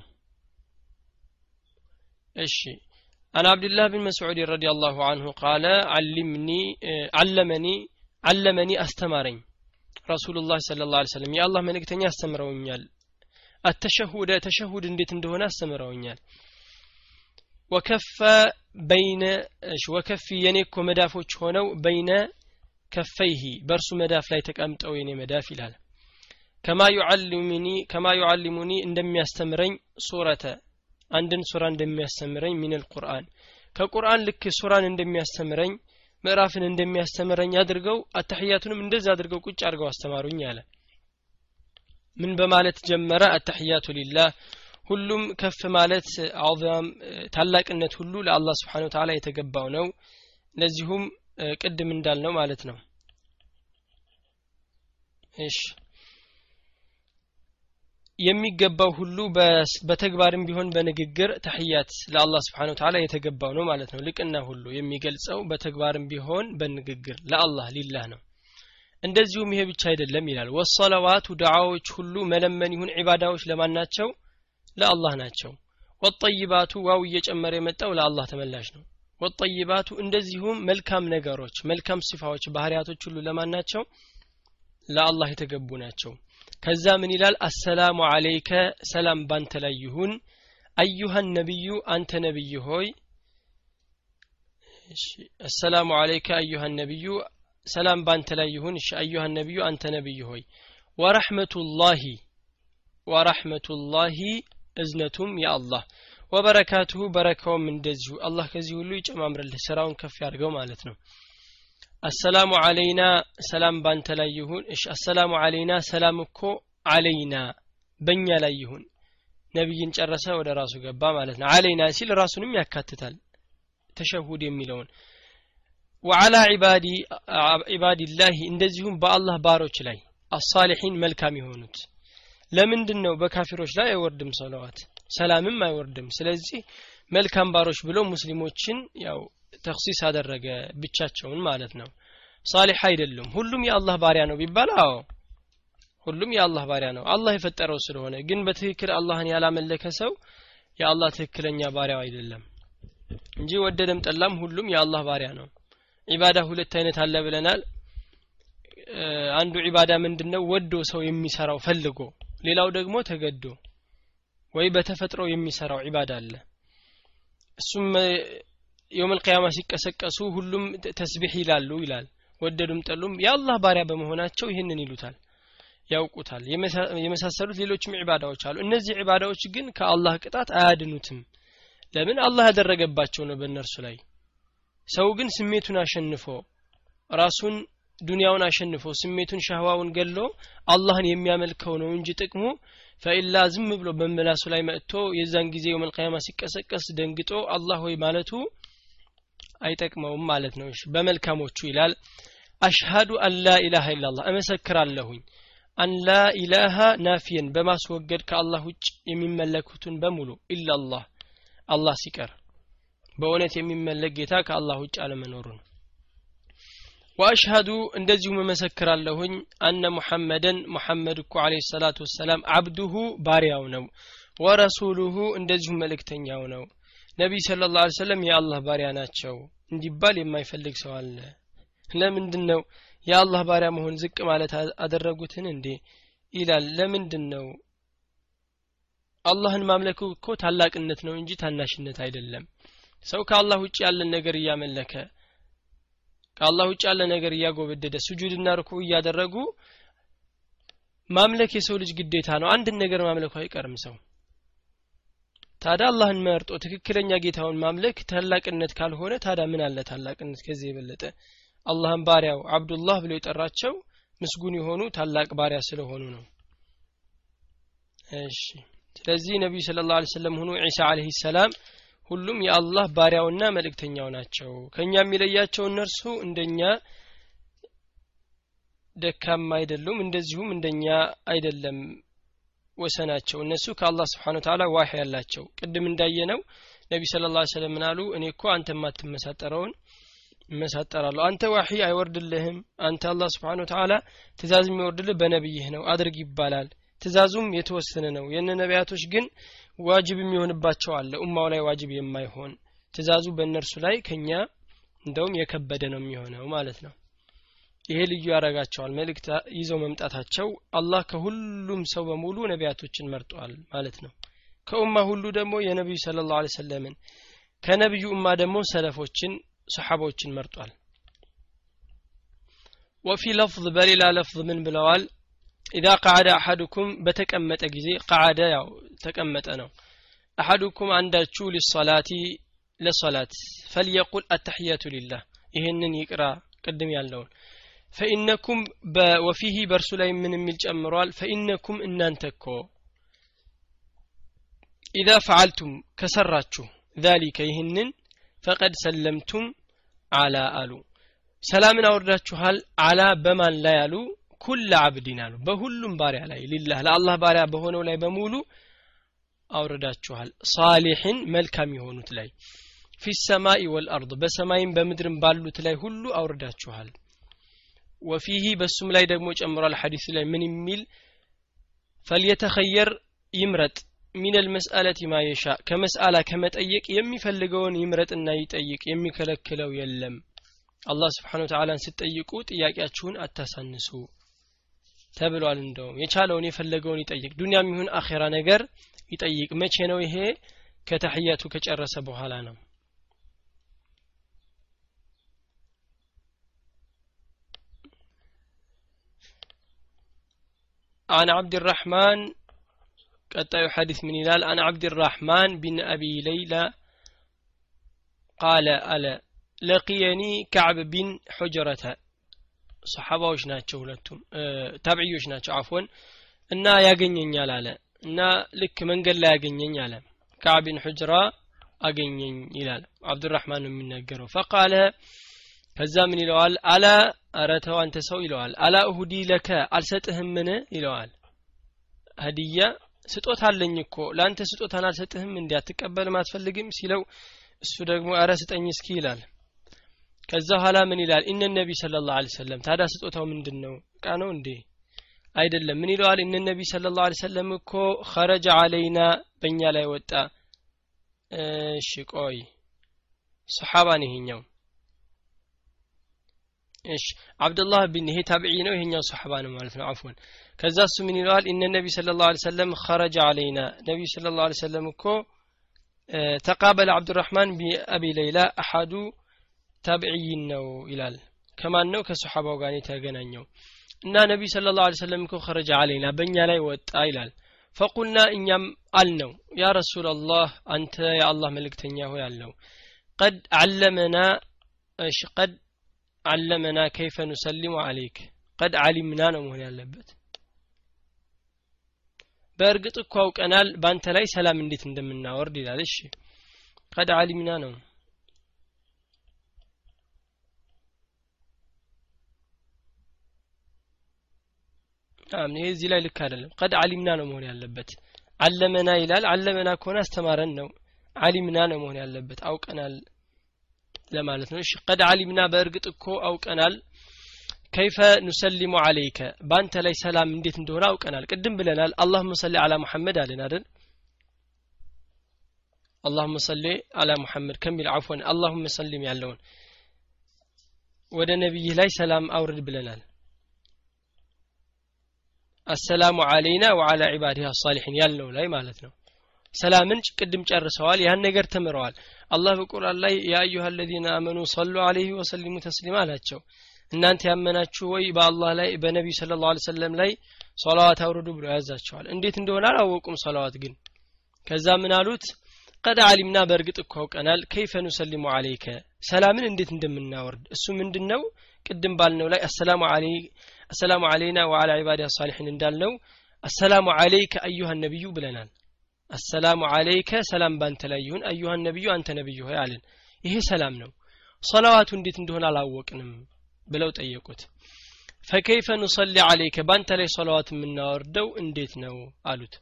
Speaker 1: እሺ። عن عبد الله بن مسعود رضي الله عنه قال علمني علمني علمني استمرني رسول الله صلى الله عليه وسلم يا الله ملكتني استمرونيال አተሸሁደ ተሸሁድ እንዴት እንደሆነ አስተምረውኛል። ወከፈ በይነ ወከፊ የኔ እኮ መዳፎች ሆነው በይነ ከፈይሂ በእርሱ መዳፍ ላይ ተቀምጠው የኔ መዳፍ ይላል። ከማ ዩዓልሙኒ እንደሚያስተምረኝ ሱረተ አንድን ሱራ እንደሚያስተምረኝ ሚነል ቁርአን። ከቁርአን ልክ ሱራን እንደሚያስተምረኝ ምዕራፍን እንደሚያስተምረኝ አድርገው አተሕያቱንም እንደዛ አድርገው ቁጭ አድርገው አስተማሩኝ አለ ምን በማለት ጀመረ? አተሕያቱ ሊላህ። ሁሉም ከፍ ማለት አዛም ታላቅነት ሁሉ ለአላህ ስብሓን ተዓላ የተገባው ነው። ለዚሁም ቅድም እንዳልነው ማለት ነው። የሚገባው ሁሉ በተግባርም ቢሆን በንግግር ተሕያት ለአላህ ስብሓን ተዓላ የተገባው ነው ማለት ነው። ልቅና ሁሉ የሚገልጸው በተግባርም ቢሆን በንግግር ለአላህ ሊላህ ነው እንደዚሁም ይሄ ብቻ አይደለም ይላል። ወሰለዋቱ ዱዓዎች ሁሉ መለመን ይሁን ዒባዳዎች ለማን ናቸው? ለአላህ ናቸው። ወጠይባቱ ዋው እየጨመረ የመጣው ለአላህ ተመላሽ ነው። ወጠይባቱ እንደዚሁም መልካም ነገሮች መልካም ሲፋዎች ባህሪያቶች ሁሉ ለማን ናቸው? ለአላህ የተገቡ ናቸው። ከዛ ምን ይላል? አሰላሙ አለይከ ሰላም ባንተ ላይ ይሁን። አዩሃን ነቢዩ አንተ ነቢይ ሆይ አሰላሙ አለይከ አዩሃን ነቢዩ ሰላም ባንተ ላይ ይሁን። እሺ አዩሃን ነቢዩ አንተ ነቢይ ሆይ። ወረሕመቱላሂ ወረሕመቱላሂ እዝነቱም የአላህ ወበረካቱሁ በረካውም እንደዚሁ። አላህ ከዚህ ሁሉ ይጨማምርልህ ስራውን ከፍ ያድርገው ማለት ነው። አሰላሙ አለይና ሰላም ባንተ ላይ ይሁን። እሺ አሰላሙ አለይና ሰላም እኮ አለይና በእኛ ላይ ይሁን። ነቢይን ጨረሰ ወደ ራሱ ገባ ማለት ነው። አለይና ሲል ራሱንም ያካትታል። ተሸሁድ የሚለውን ወዓላ ዒባዲላህ እንደዚሁም በአላህ ባሮች ላይ አሳሊሒን መልካም የሆኑት። ለምንድን ነው በካፊሮች ላይ አይወርድም ሰለዋት? ሰላምም አይወርድም። ስለዚህ መልካም ባሮች ብሎ ሙስሊሞችን ያው ተክሲስ አደረገ ብቻቸውን ማለት ነው። ሳሊሕ አይደሉም። ሁሉም የአላህ ባሪያ ነው ቢባል አዎ ሁሉም የአላህ ባሪያ ነው። አላህ የፈጠረው ስለሆነ ግን በትክክል አላህን ያላመለከ ሰው የአላህ ትክክለኛ ባሪያው አይደለም እንጂ ወደደም ጠላም ሁሉም የአላህ ባሪያ ነው ዒባዳ ሁለት አይነት አለ ብለናል። አንዱ ዒባዳ ምንድነው? ወዶ ሰው የሚሰራው ፈልጎ ሌላው ደግሞ ተገዶ ወይ በተፈጥሮ የሚሰራው ዒባዳ አለ። እሱም የውም ልቅያማ ሲቀሰቀሱ ሁሉም ተስቢሕ ይላሉ ይላል። ወደዱም ጠሉም የአላህ ባሪያ በመሆናቸው ይህንን ይሉታል ያውቁታል። የመሳሰሉት ሌሎችም ዒባዳዎች አሉ። እነዚህ ዒባዳዎች ግን ከአላህ ቅጣት አያድኑትም። ለምን? አላህ ያደረገባቸው ነው በእነርሱ ላይ ሰው ግን ስሜቱን አሸንፎ ራሱን ዱንያውን አሸንፎ ስሜቱን ሻህዋውን ገሎ አላህን የሚያመልከው ነው እንጂ ጥቅሙ ፈኢላ ዝም ብሎ በመላሱ ላይ መጥቶ የዛን ጊዜ የውመልቅያማ ሲቀሰቀስ ደንግጦ አላህ ሆይ ማለቱ አይጠቅመውም ማለት ነው። በመልካሞቹ ይላል አሽሃዱ አን ላ ኢላሃ ኢላላህ። እመሰክራለሁኝ አን ላ ኢላሃ ናፊየን በማስወገድ ከአላህ ውጭ የሚመለኩትን በሙሉ ኢላላህ አላህ ሲቀር በእውነት የሚመለክ ጌታ ከአላህ ውጭ አለመኖሩ ነው። ወአሽሃዱ እንደዚሁም እመሰክራለሁኝ አነ ሙሐመደን ሙሐመድ እኮ አለ ሰላቱ ወሰላም አብዱሁ ባሪያው ነው። ወረሱሉሁ እንደዚሁም መልእክተኛው ነው። ነቢይ ስለ ላ ሰለም የአላህ ባሪያ ናቸው እንዲባል የማይፈልግ ሰው አለ። ለምንድን ነው የአላህ ባሪያ መሆን ዝቅ ማለት አደረጉትን እንዴ? ይላል። ለምንድን ነው አላህን ማምለኩ እኮ ታላቅነት ነው እንጂ ታናሽነት አይደለም ሰው ከአላህ ውጭ ያለን ነገር እያመለከ ከአላህ ውጭ ያለ ነገር እያጎበደደ ስጁድና ርኩ እያደረጉ ማምለክ የሰው ልጅ ግዴታ ነው። አንድን ነገር ማምለኩ አይቀርም ሰው። ታዲያ አላህን መርጦ ትክክለኛ ጌታውን ማምለክ ታላቅነት ካልሆነ ታዲያ ምን አለ ታላቅነት? ከዚህ የበለጠ አላህን ባሪያው አብዱላህ ብሎ የጠራቸው ምስጉን የሆኑ ታላቅ ባሪያ ስለሆኑ ነው። እሺ። ስለዚህ ነቢዩ ስለ ላሁ ሰለም ሆኑ ዒሳ አለህ ሰላም ሁሉም የአላህ ባሪያውና መልእክተኛው ናቸው። ከእኛ የሚለያቸው እነርሱ እንደኛ ደካማ አይደሉም እንደዚሁም እንደኛ አይደለም ወሰናቸው። እነሱ ከአላህ ስብሓን ተዓላ ዋህ ያላቸው ቅድም እንዳየነው ነቢ ስለ ላ ሰለም ምናሉ እኔ እኮ አንተ የማትመሳጠረውን እመሳጠራለሁ። አንተ ዋሂ አይወርድልህም። አንተ አላህ ስብሓን ተዓላ ትእዛዝ የሚወርድልህ በነቢይህ ነው። አድርግ ይባላል ትእዛዙም የተወሰነ ነው። የነ ነቢያቶች ግን ዋጅብ የሚሆንባቸው አለ። ኡማው ላይ ዋጅብ የማይሆን ትእዛዙ በእነርሱ ላይ ከኛ እንደውም የከበደ ነው የሚሆነው ማለት ነው። ይሄ ልዩ ያደርጋቸዋል። መልእክት ይዘው መምጣታቸው አላህ ከሁሉም ሰው በሙሉ ነቢያቶችን መርጧል ማለት ነው። ከኡማ ሁሉ ደግሞ የነቢዩ ስለ ላሁ ሰለምን ከነቢዩ ኡማ ደግሞ ሰለፎችን ሰሓቦችን መርጧል። ወፊ ለፍظ በሌላ ለፍظ ምን ብለዋል ኢዛ ቃዓደ አሐዱኩም በተቀመጠ ጊዜ ቃዓደ ያው ተቀመጠ ነው አሐዱኩም አንዳችሁ ሊሰላቲ ለሰላት ፈልየቁል አተሕያቱ ሊላህ ይህንን ይቅራ ቅድም ያለውን ፈኢነኩም ወፊህ በእርሱ ላይ ምን የሚል ጨምሯል ፈኢነኩም እናንተ እኮ ኢዛ ፈዓልቱም ከሰራችሁ ذلك ይህንን ፈቀድ ሰለምቱም አላ አሉ ሰላምን አውርዳችኋል አላ በማን ላይ አሉ ኩል አብዲን አሉ በሁሉም ባሪያ ላይ ሊላህ ለአላህ ባሪያ በሆነው ላይ በሙሉ አውርዳችኋል። ሳሊሕን መልካም የሆኑት ላይ ፊ ሰማኢ ወልአርድ በሰማይም በምድርም ባሉት ላይ ሁሉ አውርዳችኋል። ወፊህ በሱም ላይ ደግሞ ጨምሯል ሐዲሱ ላይ ምን የሚል ፈልየተኸየር ይምረጥ ሚን አልመስአለት ማ የሻ ከመስአላ ከመጠየቅ የሚፈልገውን ይምረጥና ይጠይቅ የሚከለክለው የለም። አላህ ስብሓን ወተዓላን ስትጠይቁ ጥያቄያችሁን አታሳንሱ ተብሏል እንደውም የቻለውን የፈለገውን ይጠይቅ ዱንያም ይሁን አኼራ ነገር ይጠይቅ መቼ ነው ይሄ ከተሕያቱ ከጨረሰ በኋላ ነው عن عبد الرحمن ቀጣዩ ሐዲስ ምን ይላል አን ዓብድራሕማን ቢን አቢ ለይላ ቃለ አለ ለቅየኒ ከዕብ ቢን ሑጀረተ ሰሓባዎች ናቸው ሁለቱም ታብዕዮች ናቸው። አፎን እና ያገኘኛል አለ እና ልክ መንገድ ላይ ያገኘኝ አለ። ከዕብ ቢን ሑጅራ አገኘኝ ይላል አብዱራህማን ነው የሚናገረው ፈቃለ ከዛ ምን ይለዋል? አላ አረተው አንተ ሰው ይለዋል። አላ እሁዲ ለከ አልሰጥህምን ይለዋል። ሀዲያ ስጦታ አለኝ እኮ ለአንተ ስጦታን አልሰጥህም እንዲ አትቀበልም አትፈልግም ሲለው እሱ ደግሞ አረ ስጠኝ እስኪ ይላል ከዛ ኋላ ምን ይላል? እነ ነቢ ስለ ላሁ ሰለም ታዲያ ስጦታው ምንድን ነው እቃ ነው እንዴ? አይደለም። ምን ይለዋል? እነ ነቢ ስለ ላሁ ሰለም እኮ ኸረጀ አለይና በእኛ ላይ ወጣ. እሺ ቆይ ሰሓባን ይሄኛው። እሺ አብዱላህ ቢን ይሄ تابعي ነው ይሄኛው ሰሓባ ነው ማለት ነው። عفوا። ከዛ እሱ ምን ይለዋል? إن النبي صلى الله عليه وسلم خرج علينا ነቢዩ صلى الله عليه وسلم እኮ تقابل አብዱራህማን ቢአቢ ለይላ أحد التابعين ነው ይላል። ከማን ነው? ከሰሓባው ጋር የተገናኘው። እና ነቢዩ صلى الله عليه وسلم እኮ خرج علينا በእኛ ላይ ወጣ ይላል። فقلنا እኛም አልነው ያ ረሱላ ላህ አንተ የአላህ መልእክተኛ ሆይ አልነው። ቀድ አለመና እሺ ቀድ አለመና ከይፈ ኑሰሊሙ አለይክ ቀድ አሊምና ነው መሆን ያለበት። በእርግጥ እኮ አውቀናል በአንተ ላይ ሰላም እንዴት እንደምናወርድ ይላል። እሺ ቀድ አሊምና ነው ይሄ እዚህ ላይ ልክ አይደለም። ቀድ አሊምና ነው መሆን ያለበት። አለመና ይላል። አለመና ከሆነ አስተማረን ነው። አሊምና ነው መሆን ያለበት። አውቀናል ለማለት ነው። እሺ ቀድ አሊምና በእርግጥ እኮ አውቀናል። ከይፈ ኑሰሊሙ አለይከ በአንተ ላይ ሰላም እንዴት እንደሆነ አውቀናል። ቅድም ብለናል። አላሁመ ሰሊ አላ ሙሐመድ አለን አይደል? አላሁመ ሰሊ አላ ሙሐመድ ከሚል አፎን አላሁመ ሰሊም ያለውን ወደ ነቢይህ ላይ ሰላም አውርድ ብለናል አሰላሙ አለይና ወዓላ ዒባዲህ አሳሊሒን ያልነው ላይ ማለት ነው። ሰላምን ቅድም ጨርሰዋል ያን ነገር ተምረዋል። አላህ በቁርአን ላይ ያ አዩሃ አለዚነ አመኑ ሰሉ አለይህ ወሰሊሙ ተስሊማ አላቸው። እናንተ ያመናችሁ ወይ በአላህ ላይ በነቢዩ ስለ ላሁ ሰለም ላይ ሰላዋት አውርዱ ብሎ ያዛቸዋል። እንዴት እንደሆነ አላወቁም ሰላዋት ግን። ከዛ ምን አሉት? ቀድ አሊምና በእርግጥ እኮ አውቀናል። ከይፈ ኑሰሊሙ አለይከ ሰላምን እንዴት እንደምናወርድ? እሱ ምንድን ነው ቅድም ባልነው ላይ አሰላሙ አሰላሙ አለይና ወአላ ዒባድ ሳሊሒን እንዳልነው አሰላሙ አለይከ አዩሃ ነቢዩ ብለናል። አሰላሙ አለይከ ሰላም ባንተ ላይ ይሁን አዩሃ ነቢዩ አንተ ነቢዩ ሆይ ይሄ ሰላም ነው። ሰላዋቱ እንዴት እንደሆነ አላወቅንም ብለው ጠየቁት። ፈከይፈ ኑሰሊ አለይከ ባንተ ላይ ሰላዋት የምናወርደው እንዴት ነው አሉት።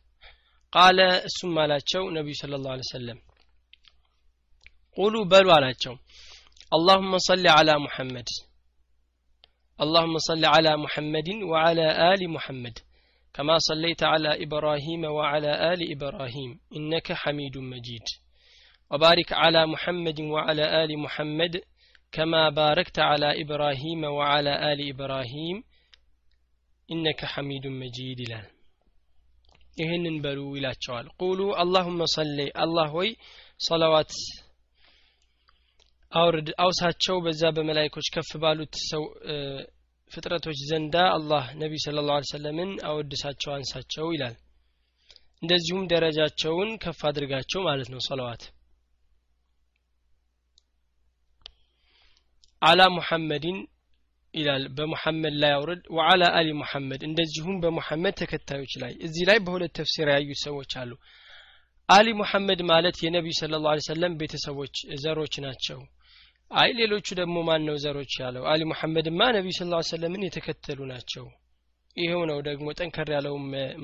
Speaker 1: ቃለ እሱም አላቸው ነቢዩ ስለ ላሁ ሰለም ቁሉ በሉ አላቸው። አላሁመ ሰሊ አላ ሙሐመድ اللهم صل على محمد وعلى آل محمد كما صليت على إبراهيم وعلى آل إبراهيم إنك حميد مجيد وبارك على محمد وعلى آل محمد كما باركت على إبراهيم وعلى آل إبراهيم إنك حميد مجيد ይላል ይህንን በሉ ይላቸዋል ቁሉ አላሁመ ሰሌ አላህ ሆይ ሰለዋት አውርድ አውሳቸው በዛ በመላይኮች ከፍ ባሉት ሰው ፍጥረቶች ዘንዳ አላህ ነቢይ ስለ ላሁ ሰለምን አወድሳቸው አንሳቸው ይላል። እንደዚሁም ደረጃቸውን ከፍ አድርጋቸው ማለት ነው ሰለዋት አላ ሙሐመድን ይላል በሙሐመድ ላይ አውርድ ወአላ አሊ ሙሐመድ እንደዚሁም በሙሐመድ ተከታዮች ላይ እዚህ ላይ በሁለት ተፍሲር ያዩ ሰዎች አሉ። አሊ ሙሐመድ ማለት የነቢዩ ስለ ላሁ ሰለም ቤተሰቦች ዘሮች ናቸው አይ ሌሎቹ ደግሞ ማን ነው ዘሮች ያለው? አሊ ሙሐመድማ ነቢዩ ስለ ሰለምን የተከተሉ ናቸው። ይሄው ነው ደግሞ ጠንከር ያለው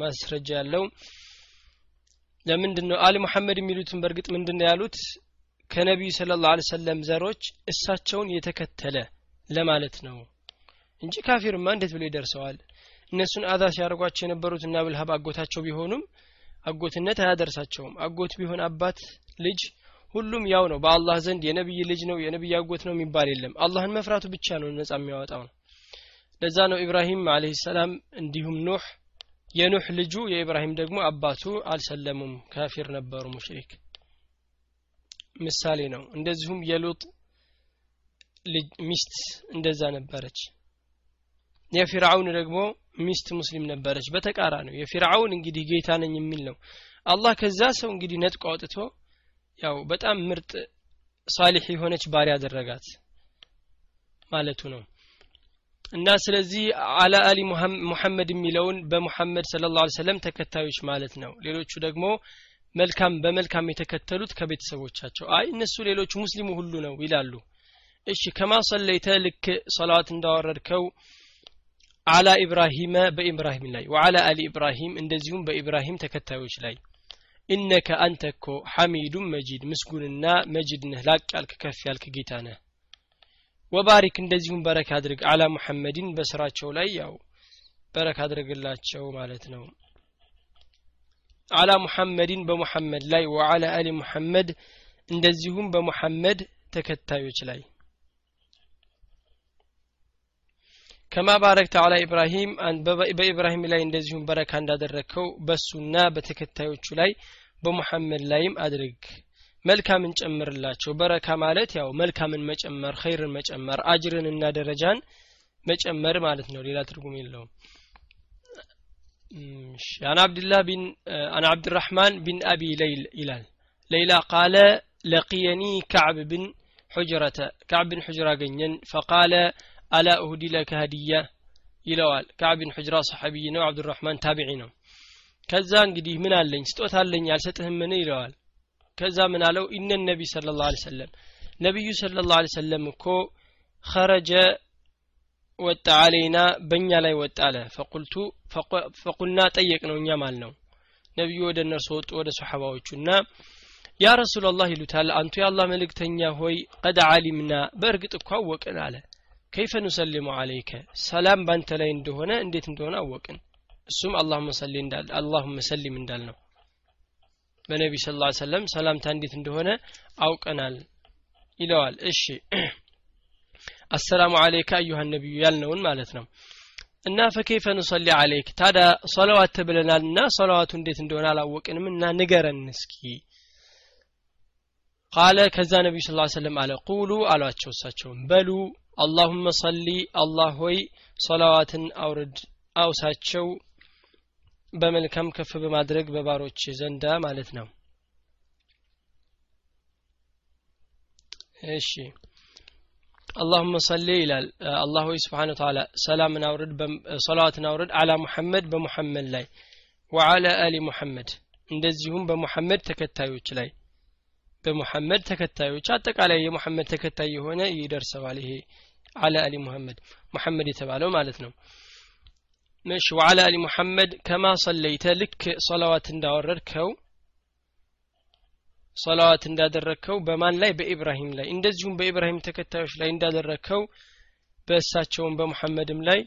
Speaker 1: ማስረጃ ያለው። ለምንድን ነው አሊ ሙሐመድ የሚሉትን በእርግጥ ምንድን ያሉት? ከነቢዩ ስለ ላሁ ሰለም ዘሮች እሳቸውን የተከተለ ለማለት ነው እንጂ ካፊርማ እንዴት ብሎ ይደርሰዋል? እነሱን አዛ ሲያደርጓቸው የነበሩት እና ብልሀብ አጎታቸው ቢሆኑም አጎትነት አያደርሳቸውም። አጎት ቢሆን አባት ልጅ ሁሉም ያው ነው። በአላህ ዘንድ የነብይ ልጅ ነው የነብይ አጎት ነው የሚባል የለም። አላህን መፍራቱ ብቻ ነው ነጻ የሚያወጣው ነው። ለዛ ነው ኢብራሂም አለህ ሰላም እንዲሁም ኑህ የኑህ ልጁ የኢብራሂም ደግሞ አባቱ አልሰለሙም ካፊር ነበሩ ሙሽሪክ። ምሳሌ ነው። እንደዚሁም የሉጥ ሚስት እንደዛ ነበረች። የፊርዓውን ደግሞ ሚስት ሙስሊም ነበረች። በተቃራኒው የፊርዓውን እንግዲህ ጌታ ነኝ የሚል ነው። አላህ ከዛ ሰው እንግዲህ ነጥቆ አውጥቶ ያው በጣም ምርጥ ሳሊሕ የሆነች ባሪያ አደረጋት ማለቱ ነው። እና ስለዚህ አላ አሊ ሙሐመድ የሚለውን በሙሐመድ ስለ ላሁ ሰለም ተከታዮች ማለት ነው። ሌሎቹ ደግሞ መልካም በመልካም የተከተሉት ከቤተሰቦቻቸው። አይ እነሱ ሌሎቹ ሙስሊሙ ሁሉ ነው ይላሉ። እሺ ከማ ሰለይተ ልክ ሰላዋት እንዳወረድከው አላ ኢብራሂመ በኢብራሂም ላይ ወአላ አሊ ኢብራሂም እንደዚሁም በኢብራሂም ተከታዮች ላይ ኢነከ አንተ እኮ ሐሚዱን መጂድ ምስጉንና መጂድ ነህ ላቅ ያልክ ከፍ ያልክ ጌታ ነህ። ወባሪክ እንደዚሁም በረክ አድርግ አላ ሙሐመድን በስራቸው ላይ ያው በረክ አድርግላቸው ማለት ነው። አላ ሙሐመድን በሙሐመድ ላይ ወአላ አሊ ሙሐመድ እንደዚሁም በሙሐመድ ተከታዮች ላይ ከማ ባረክተ አላ ኢብራሂም በኢብራሂም ላይ እንደዚሁም በረካ እንዳደረግከው በሱና በተከታዮቹ ላይ በሙሐመድ ላይም አድርግ መልካምን ጨምርላቸው በረካ ማለት ያው መልካምን መጨመር ኸይርን መጨመር አጅርን እና ደረጃን መጨመር ማለት ነው ሌላ ትርጉም የለውም عن عبد الله بن عن عبد الرحمن بن أبي ليل إلال ليلى قال لقيني كعب بن حجرة كعب بن حجرة جنين فقال አላ እሁዲ ለከ ሀዲያ? ይለዋል። ከዕብን ሑጅራ ሰሐቢይ ነው አብዱራህማን ታቢዒ ነው። ከዛ እንግዲህ ምን አለኝ? ስጦታ አለኝ አልሰጥህምን? ይለዋል። ከዛ ምን አለው? ኢነ ነቢ ስለ ላሁ ሰለም ነቢዩ ስለ ላሁ ሰለም እኮ ኸረጀ ወጣ አለይና በእኛ ላይ ወጣ አለ። ፈቁልቱ ፈቁልና ጠየቅ ነው እኛ ማል ነው ነቢዩ ወደ እነርሱ ወጡ ወደ ሰሓባዎቹ እና ያ ረሱላላህ ይሉታል አንቱ የአላህ መልእክተኛ ሆይ ቀድ አሊምና በእርግጥ እኮ አወቅን አለ። ከይፈ ኑሰሊሙ አለይከ ሰላም ባንተ ላይ እንደሆነ እንዴት እንደሆነ አወቅን። እሱም አላሁመ ሰሊም እንዳል ነው። በነቢ ስ ላ ሰለም ሰላምታ እንዴት እንደሆነ አውቀናል ይለዋል። እሺ። *clears throat* አሰላሙ አለይከ አዩሃ ነቢዩ ያልነውን ማለት ነው። እና ፈከይፈ ኑሰሊ አለይክ ታዲያ ሰለዋት ተብለናል እና ሰለዋቱ እንዴት እንደሆነ አላወቅንም እና ንገረን እስኪ። ቃለ ከዛ ነቢዩ ስ ሰለም አለ። ቁሉ አሏቸው እሳቸውም በሉ አላሁመ ሰሊ አላህ ሆይ ሰላዋትን አውርድ አውሳቸው በመልካም ከፍ በማድረግ በባሮች ዘንዳ ማለት ነው እሺ አላሁመ ሰሊ ይላል አላህ ሆይ ስብሓን ተላ ሰላምን አውርድ ሰላዋትን አውርድ አላ ሙሐመድ በሙሐመድ ላይ ወዓላ አሊ ሙሐመድ እንደዚሁም በሙሐመድ ተከታዮች ላይ በሙሐመድ ተከታዮች አጠቃላይ የሙሐመድ ተከታይ የሆነ ይደርሰዋል ይሄ አላ አሊ ሙሐመድ ሙሐመድ የተባለው ማለት ነው። እሺ ወዓላ አሊ ሙሐመድ ከማ ሰለይተ? ልክ ሰላዋት እንዳወረድከው ሰላዋት እንዳደረግከው በማን ላይ? በኢብራሂም ላይ። እንደዚሁም በኢብራሂም ተከታዮች ላይ እንዳደረግከው በእሳቸውም በሙሐመድም ላይ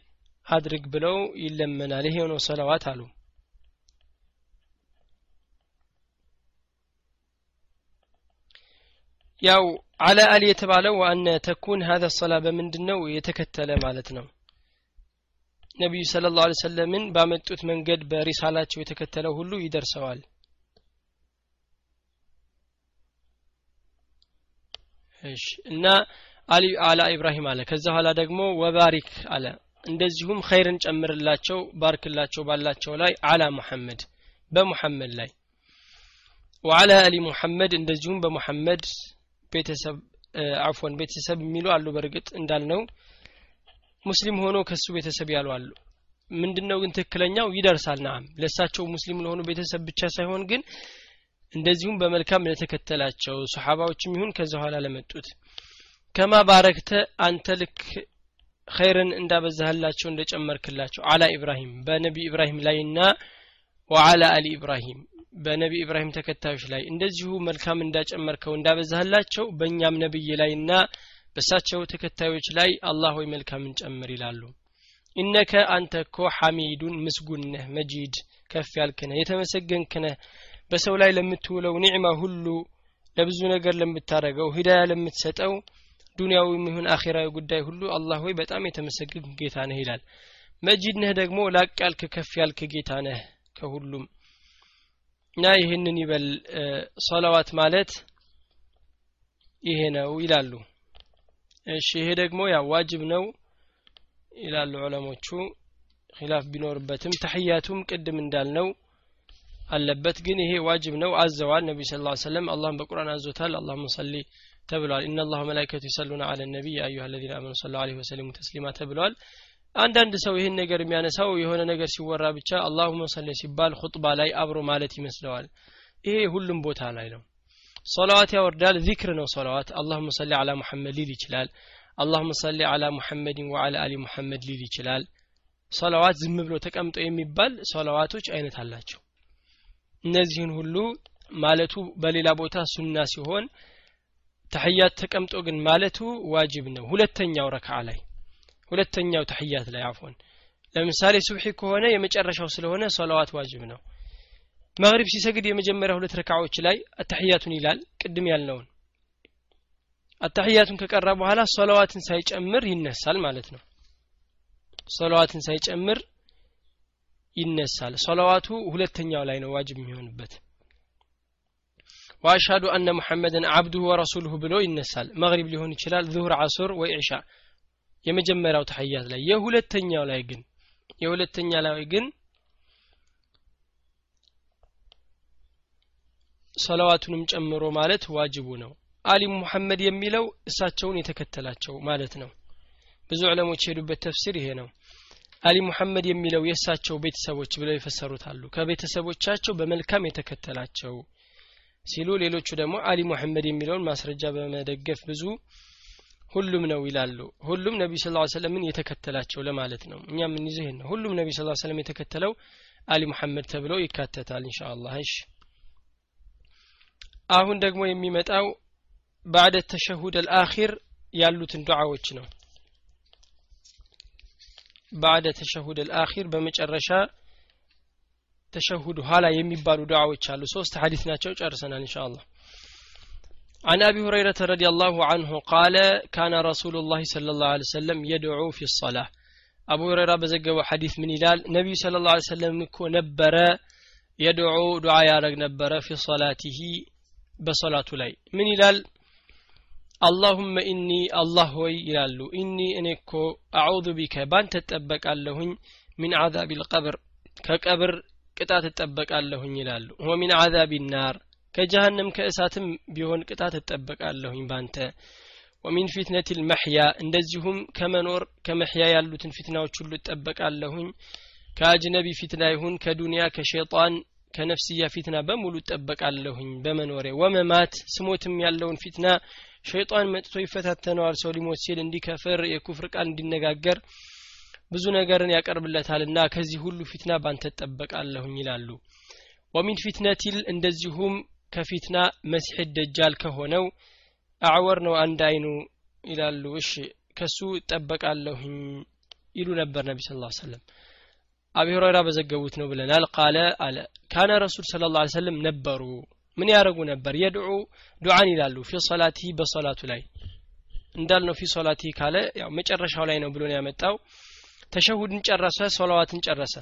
Speaker 1: አድርግ ብለው ይለመናል። ይሄ ነው ሰላዋት አሉ ያው አለ አሊ የተባለው ዋነ ተኩን ሀذا ሰላ በምንድን ነው የተከተለ ማለት ነው? ነቢዩ ስለ ላሁ ሰለምን ባመጡት መንገድ በሪሳላቸው የተከተለ ሁሉ ይደርሰዋል። እና አሊ አላ ኢብራሂም አለ። ከዛ ኋላ ደግሞ ወባሪክ አለ። እንደዚሁም ኸይርን ጨምርላቸው ባርክላቸው ባላቸው ላይ አላ ሙሐመድ በሙሐመድ ላይ። ወአላ አሊ ሙሐመድ እንደዚሁም በሙሐመድ ቤተሰብ አፎን ቤተሰብ የሚሉ አሉ። በእርግጥ እንዳልነው ሙስሊም ሆኖ ከሱ ቤተሰብ ያሉ አሉ። ምንድነው ግን ትክክለኛው? ይደርሳል። ናም ለሳቸው ሙስሊም ለሆኑ ቤተሰብ ብቻ ሳይሆን ግን እንደዚሁም በመልካም ለተከተላቸው ሰሓባዎችም ይሁን ከዛ ኋላ ለመጡት። ከማ ባረክተ አንተ ልክ ኸይርን እንዳበዛህላቸው እንደጨመርክላቸው አላ ኢብራሂም በነቢ ኢብራሂም ላይና ወአላ አሊ ኢብራሂም በነቢ ኢብራሂም ተከታዮች ላይ እንደዚሁ መልካም እንዳጨመርከው እንዳበዛህላቸው በእኛም ነብይ ላይና በሳቸው ተከታዮች ላይ አላህ ወይ መልካምን ጨምር ይላሉ። ኢነከ አንተ እኮ ሐሚዱን ምስጉን ነህ መጂድ ከፍ ያልክ ነህ በሰው ላይ ለምትውለው ኒዕማ ሁሉ ለብዙ ነገር ለምታረገው ሂዳያ ለምትሰጠው ዱንያዊ ይሁን አኼራዊ ጉዳይ ሁሉ አላህ ሆይ በጣም የተመሰገንክ ጌታ ነህ ይላል። መጂድ ነህ ደግሞ ላቅ ያልክ ከፍ ያልክ ጌታ ነህ ከሁሉም እና ይህንን ይበል። ሶላዋት ማለት ይሄ ነው ይላሉ። እሺ ይሄ ደግሞ ያው ዋጅብ ነው ይላሉ ዑለሞቹ። خلاف ቢኖርበትም تحيات ም ቅድም እንዳልነው አለበት። ግን ይሄ واجب ነው አዘዋል። ነቢ صلى الله عليه وسلم አላህም በቁርአን አዞታል። اللهم صل ተብሏል። إن الله وملائكته يصلون على النبي يا أيها الذين آمنوا صلوا عليه وسلموا تسليما ተብሏል አንዳንድ ሰው ይህን ነገር የሚያነሳው የሆነ ነገር ሲወራ ብቻ اللهم صل ሲባል خطبة ላይ አብሮ ማለት ይመስለዋል። ይሄ ሁሉም ቦታ ላይ ነው። صلوات ያወርዳል ذكر ነው صلوات። اللهم صل على محمد ሊል ይችላል። አላሁመ ሰሊ አላ ሙሐመድን ወአላ አሊ ሙሐመድ ሊል ይችላል። ሶላዋት ዝም ብሎ ተቀምጦ የሚባል ሶላዋቶች አይነት አላቸው። እነዚህን ሁሉ ማለቱ በሌላ ቦታ ሱና ሲሆን ተሕያት ተቀምጦ ግን ማለቱ ዋጅብ ነው። ሁለተኛው ረክዓ ላይ ሁለተኛው ተሕያት ላይ አፎን ለምሳሌ ሱብሒ ከሆነ የመጨረሻው ስለሆነ ሶላዋት ዋጅብ ነው። መግሪብ ሲሰግድ የመጀመሪያ ሁለት ረካዎች ላይ አተሕያቱን ይላል። ቅድም ያልነውን አተሕያቱን ከቀራ በኋላ ሶላዋትን ሳይጨምር ይነሳል ማለት ነው። ሶላዋትን ሳይጨምር ይነሳል። ሶላዋቱ ሁለተኛው ላይ ነው ዋጅብ የሚሆንበት። አነ ሙሐመድን አብዱሁ ወረሱሉሁ ብሎ ይነሳል። መግሪብ ሊሆን ይችላል ዙሁር አሱር ወይ ዕሻ የመጀመሪያው ተሐያት ላይ የሁለተኛው ላይ ግን የሁለተኛ ላይ ግን ሰለዋቱንም ጨምሮ ማለት ዋጅቡ ነው። አሊ ሙሐመድ የሚለው እሳቸውን የተከተላቸው ማለት ነው። ብዙ ዕለሞች የሄዱበት ተፍሲር ይሄ ነው። አሊ ሙሐመድ የሚለው የእሳቸው ቤተሰቦች ብለው ይፈሰሩታሉ ከቤተሰቦቻቸው በመልካም የተከተላቸው ሲሉ ሌሎቹ ደግሞ አሊ ሙሐመድ የሚለውን ማስረጃ በመደገፍ ብዙ ሁሉም ነው ይላሉ። ሁሉም ነቢ ስ ሰለምን የተከተላቸው ለማለት ነው። እኛ የምንይዘው ይሄን ነው። ሁሉም ነቢ ስ ሰለም የተከተለው አሊ ሙሐመድ ተብሎ ይካተታል እንሻ አላህ እሺ። አሁን ደግሞ የሚመጣው ባዕደ ተሸሁድ አልአኺር ያሉትን ዱዓዎች ነው። ባዕደ ተሸሁድ አልአኺር በመጨረሻ ተሸሁድ ኋላ የሚባሉ ዱዓዎች አሉ። ሶስት ሐዲስ ናቸው። ጨርሰናል እንሻ አላህ عن أبي هريرة رضي الله عنه قال كان رسول الله صلى الله عليه وسلم يدعو في الصلاة أبو هريرة بزقوا حديث من إلال نبي صلى الله عليه وسلم كو نبر يدعو دعاء يارق نبر في صلاته بصلاة لي من إلال اللهم إني الله هوي يلالو إني إنكو أعوذ بك بان تتبك اللهن من عذاب القبر كقبر ቅጣት እጠበቃለሁኝ ይላሉ ወሚን አዛቢ ናር ከጀሃነም ከእሳትም ቢሆን ቅጣት እጠበቃለሁኝ ባንተ። ወሚን ፊትነት ልመሕያ እንደዚሁም ከመኖር ከመሕያ ያሉትን ፊትናዎች ሁሉ እጠበቃለሁኝ። ከአጅነቢ ፊትና ይሁን ከዱንያ ከሸይጣን ከነፍስያ ፊትና በሙሉ እጠበቃለሁኝ በመኖሬ። ወመማት ስሞትም ያለውን ፊትና ሸይጣን መጥቶ ይፈታተነዋል። ሰው ሊሞት ሲል እንዲከፍር የኩፍር ቃል እንዲነጋገር ብዙ ነገርን ያቀርብለታልና ከዚህ ሁሉ ፊትና ባንተ እጠበቃለሁኝ ይላሉ። ወሚን ፊትነቲል እንደዚሁም ከ فتنة المسيح الدجال ከሆነው أعور ነው አንድ አይኑ ይላሉ። እሺ ከሱ እጠበቃለሁኝ ይሉ ነበር ነቢ صلى الله عليه وسلم አቢ ሁረይራ በዘገቡት ነው ብለናል። قال አለ كان رسول الله صلى الله عليه وسلم ነበሩ። ምን ያደረጉ ነበር? يدعو ዱዓን ይላሉ። في صلاته በሶላቱ ላይ እንዳልነው في صلاته ካለ ያው መጨረሻው ላይ ነው ብሎ ነው ያመጣው። تشهد ን ጨረሰ صلوات ን ጨረሰ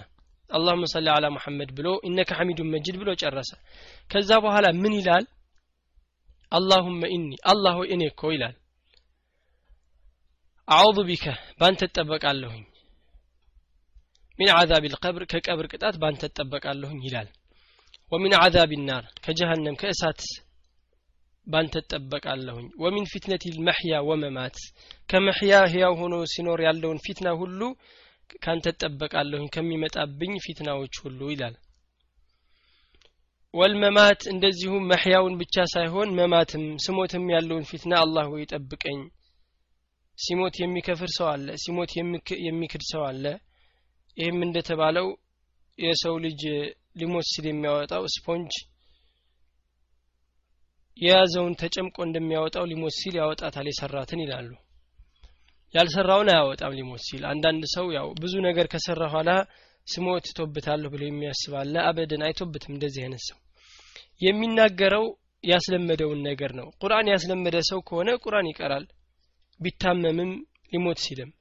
Speaker 1: አላሁመ ሰሊ አላ ሙሐመድ ብሎ ኢነከ ሐሚዱን መጅድ ብሎ ጨረሰ። ከዛ በኋላ ምን ይላል? አላሁመ ኢኒ አላህ ሆይ እኔ እኮ ይላል። አዑዙ ቢከ ባንተ እጠበቃለሁኝ። ሚን ዓዛብ ልቀብር ከቀብር ቅጣት ባንተ እጠበቃለሁኝ ይላል። ወሚን ዓዛብ ናር ከጀሃነም ከእሳት ባንተ እጠበቃለሁኝ። ወሚን ፊትነት ልመሕያ ወመማት ከመሕያ ህያው ሆኖ ሲኖር ያለውን ፊትና ሁሉ ካንተ እጠበቃለሁኝ ከሚመጣብኝ ፊትናዎች ሁሉ ይላል። ወልመማት እንደዚሁም መሕያውን ብቻ ሳይሆን መማትም ስሞትም ያለውን ፊትና አላህ ወይ ጠብቀኝ። ሲሞት የሚከፍር ሰው አለ ሲሞት የሚክድ ሰው አለ። ይህም እንደተባለው የሰው ልጅ ሊሞት ሲል የሚያወጣው ስፖንጅ የያዘውን ተጨምቆ እንደሚያወጣው ሊሞት ሲል ያወጣታል የሰራትን ይላሉ ያልሰራውን አያወጣም ሊሞት ሲል። አንዳንድ ሰው ያው ብዙ ነገር ከሰራ ኋላ ስሞት ቶብታለሁ ብሎ የሚያስባለ አበደን አይቶብትም እንደዚህ አይነት ሰው። የሚናገረው ያስለመደውን ነገር ነው። ቁርአን ያስለመደ ሰው ከሆነ ቁርአን ይቀራል ቢታመምም ሊሞት ሲልም።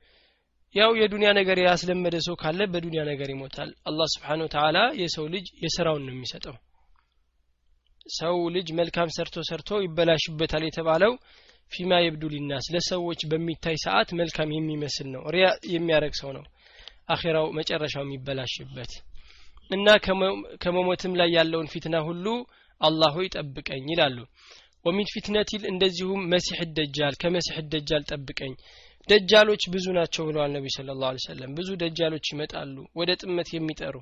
Speaker 1: ያው የዱንያ ነገር ያስለመደ ሰው ካለ በዱንያ ነገር ይሞታል። አላህ ስብሓን ወተላ የሰው ልጅ የስራውን ነው የሚሰጠው። ሰው ልጅ መልካም ሰርቶ ሰርቶ ይበላሽበታል የተባለው ፊማ የብዱ ሊናስ ለሰዎች በሚታይ ሰዓት መልካም የሚመስል ነው ሪያ የሚያደረግ ሰው ነው። አኼራው መጨረሻው የሚበላሽበት እና ከመሞትም ላይ ያለውን ፊትና ሁሉ አላሁ ይጠብቀኝ ይላሉ። ወሚን ፊትነቲል እንደዚሁም መሲሕ ደጃል ከመሲሕ ደጃል ጠብቀኝ። ደጃሎች ብዙ ናቸው ብለዋል ነቢ ስለ ላሁ ሰለም ብዙ ደጃሎች ይመጣሉ ወደ ጥመት የሚጠሩ።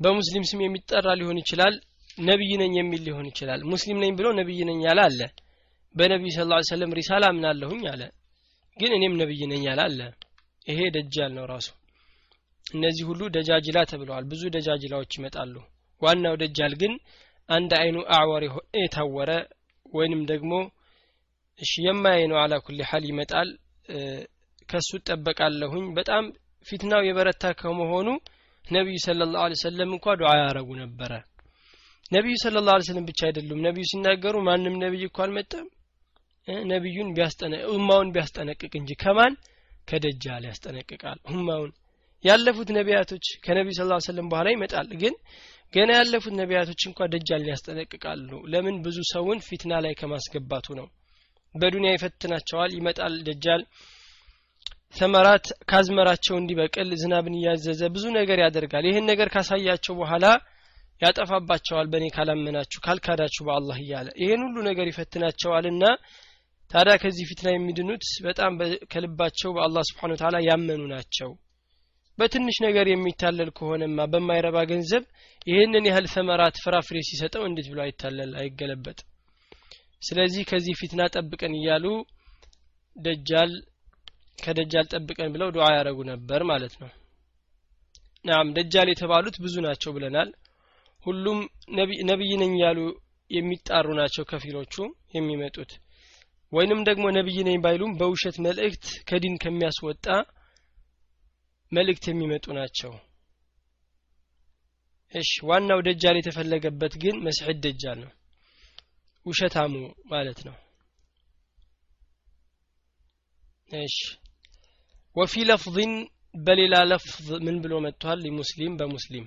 Speaker 1: በሙስሊም ስም የሚጠራ ሊሆን ይችላል ነቢይ ነኝ የሚል ሊሆን ይችላል። ሙስሊም ነኝ ብሎ ነቢይ ነኝ ያለ አለ። በነቢይ ስ ላ ሰለም ሪሳላ አምናለሁኝ አለ። ግን እኔም ነቢይ ነኝ ያለ አለ። ይሄ ደጃል ነው ራሱ። እነዚህ ሁሉ ደጃጅላ ተብለዋል። ብዙ ደጃጅላዎች ይመጣሉ። ዋናው ደጃል ግን አንድ አይኑ አዕዋር የታወረ ወይንም ደግሞ እሺ የማያይ ነው አላ ኩል ሐል ይመጣል። ከሱ እጠበቃለሁኝ። በጣም ፊትናው የበረታ ከመሆኑ ነቢዩ ስለ ላሁ ሰለም እንኳ ዱዓ ያረጉ ነበረ ነቢዩ ስለ ላሁ ሰለም ብቻ አይደሉም። ነቢዩ ሲናገሩ ማንም ነቢይ እኮ አልመጣም። ነቢዩን ኡማውን ቢያስጠነቅቅ እንጂ ከማን? ከደጃል ያስጠነቅቃል። ኡማውን ያለፉት ነቢያቶች ከነቢዩ ስ ሰለም በኋላ ይመጣል። ግን ገና ያለፉት ነቢያቶች እንኳ ደጃልን ያስጠነቅቃሉ። ለምን? ብዙ ሰውን ፊትና ላይ ከማስገባቱ ነው። በዱንያ ይፈትናቸዋል ይመጣል ደጃል። ተመራት ካዝመራቸው እንዲበቅል ዝናብን እያዘዘ ብዙ ነገር ያደርጋል። ይህን ነገር ካሳያቸው በኋላ ያጠፋባቸዋል በእኔ ካላመናችሁ ካልካዳችሁ በአላህ እያለ ይህን ሁሉ ነገር ይፈትናቸዋልና ታዲያ ከዚህ ፊትና የሚድኑት በጣም ከልባቸው በአላህ ስብሓን ተላ ያመኑ ናቸው። በትንሽ ነገር የሚታለል ከሆነማ በማይረባ ገንዘብ ይህንን ያህል ሰመራት ፍራፍሬ ሲሰጠው እንዴት ብሎ አይታለል አይገለበጥ? ስለዚህ ከዚህ ፊትና ጠብቀን እያሉ ደጃል ከደጃል ጠብቀን ብለው ዱዓ ያደረጉ ነበር ማለት ነው። ናም ደጃል የተባሉት ብዙ ናቸው ብለናል ሁሉም ነቢይ ነኝ ያሉ የሚጣሩ ናቸው ከፊሎቹ የሚመጡት። ወይንም ደግሞ ነቢይ ነኝ ባይሉም በውሸት መልእክት ከዲን ከሚያስወጣ መልእክት የሚመጡ ናቸው። እሽ ዋናው ደጃል የተፈለገበት ግን መስሕድ ደጃል ነው። ውሸታሙ ማለት ነው። እሺ ወፊ ለፍظን በሌላ ለፍظ ምን ብሎ መጥቷል? ሊሙስሊም በሙስሊም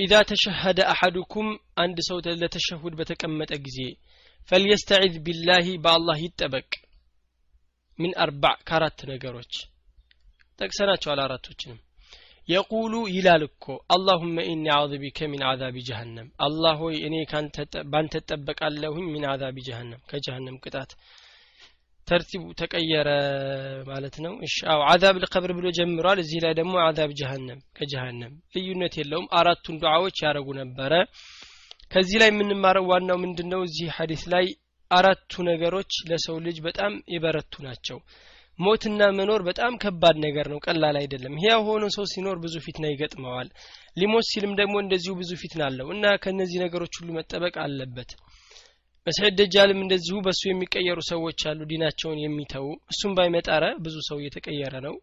Speaker 1: ኢዛ ተሸሀደ አሐዱኩም አንድ ሰው ለተሸሁድ በተቀመጠ ጊዜ ፈልየስተዒዝ ቢላሂ በአላህ ይጠበቅ። ምን አርባዕ ከአራት ነገሮች። ጠቅሰናቸዋል አራቶችንም። يقول ይላል እኮ اللهم إني أعوذ بك من عذاب جهنم። አላህ ሆይ እኔ ባንተ ጠበቃለሁኝ من عذاب جهنم ከጀሃነም ቅጣት ترتيب ኡ ተቀየረ ማለት ነው። እሺ عذاب القبر ብሎ ጀምሯል። እዚህ ላይ ደግሞ عذاب جهنم ከጀሃነም ልዩነት የለውም። አራቱን ዱዓዎች ያደረጉ ነበረ። ከዚህ ላይ የምንማረው ዋናው ምንድነው? እዚህ ሐዲስ ላይ አራቱ ነገሮች ለሰው ልጅ በጣም የበረቱ ናቸው። ሞትና መኖር በጣም ከባድ ነገር ነው ቀላል አይደለም። ሕያው ሆኖ ሰው ሲኖር ብዙ ፊትና ይገጥመዋል። ሊሞት ሲልም ደግሞ እንደዚሁ ብዙ ፊትና አለው እና ከነዚህ ነገሮች ሁሉ መጠበቅ አለበት መስዒድ ደጃልም እንደዚሁ በእሱ የሚቀየሩ ሰዎች አሉ ዲናቸውን የሚተዉ። እሱም ባይመጣረ ብዙ ሰው እየተቀየረ ነው።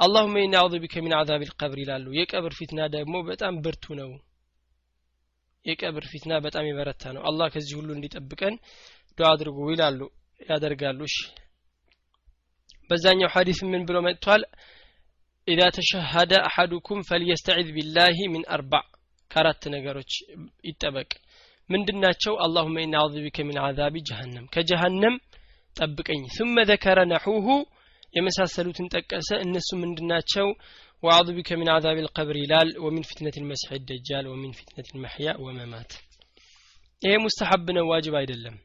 Speaker 1: አላሁመ ኢኒ አዑዙ ቢከ ሚን አዛብ ልቀብር ይላሉ። የቀብር ፊትና ደግሞ በጣም ብርቱ ነው። የቀብር ፊትና በጣም የበረታ ነው። አላህ ከዚህ ሁሉ እንዲጠብቀን ዱዓ አድርጉ ይላሉ ያደርጋሉ። እሺ። በዛኛው ሐዲስ ምን ብሎ መጥቷል? ኢዛ ተሸሃደ አሐዱኩም ፈልየስተዒዝ ቢላሂ ሚን አርባዕ ከአራት ነገሮች ይጠበቅ ምንድናቸው አላሁመ ኢና አዑዙ ቢከ ሚን አዛቢ ጀሃነም ከጀሃነም ጠብቀኝ ثم ذكر نحوه የመሳሰሉትን ጠቀሰ እነሱ ምንድናቸው ወአዑዙ ቢከ ሚን አዛቢ القبر ይላል ወሚን ፊትነት المسح الدجال ወሚን ፊትነት المحيا ወመማት ይሄ ሙስተሐብ ነው ዋጅብ አይደለም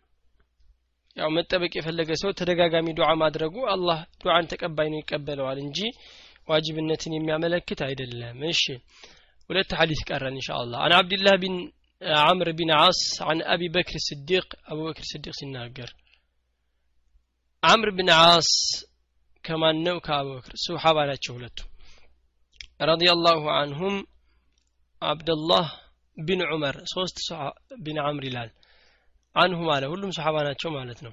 Speaker 1: ያው መጠበቅ የፈለገ ሰው ተደጋጋሚ ዱዓ ማድረጉ አላህ ዱዓን ተቀባይ ነው ይቀበለዋል እንጂ ዋጅብነትን የሚያመለክት አይደለም እሺ ሁለት ሐዲስ ቀረን ኢንሻአላህ አን አብድላህ ቢን عمرو بن عاص عن أبي بكر الصديق أبو بكر الصديق سناقر عمرو بن عاص كمان نو كأبو بكر صحابة لا تشهلته رضي الله عنهم عبد الله بن عمر صوست بن عمرو لال عنه ماله ሁሉም صحابة ናቸው ማለት ነው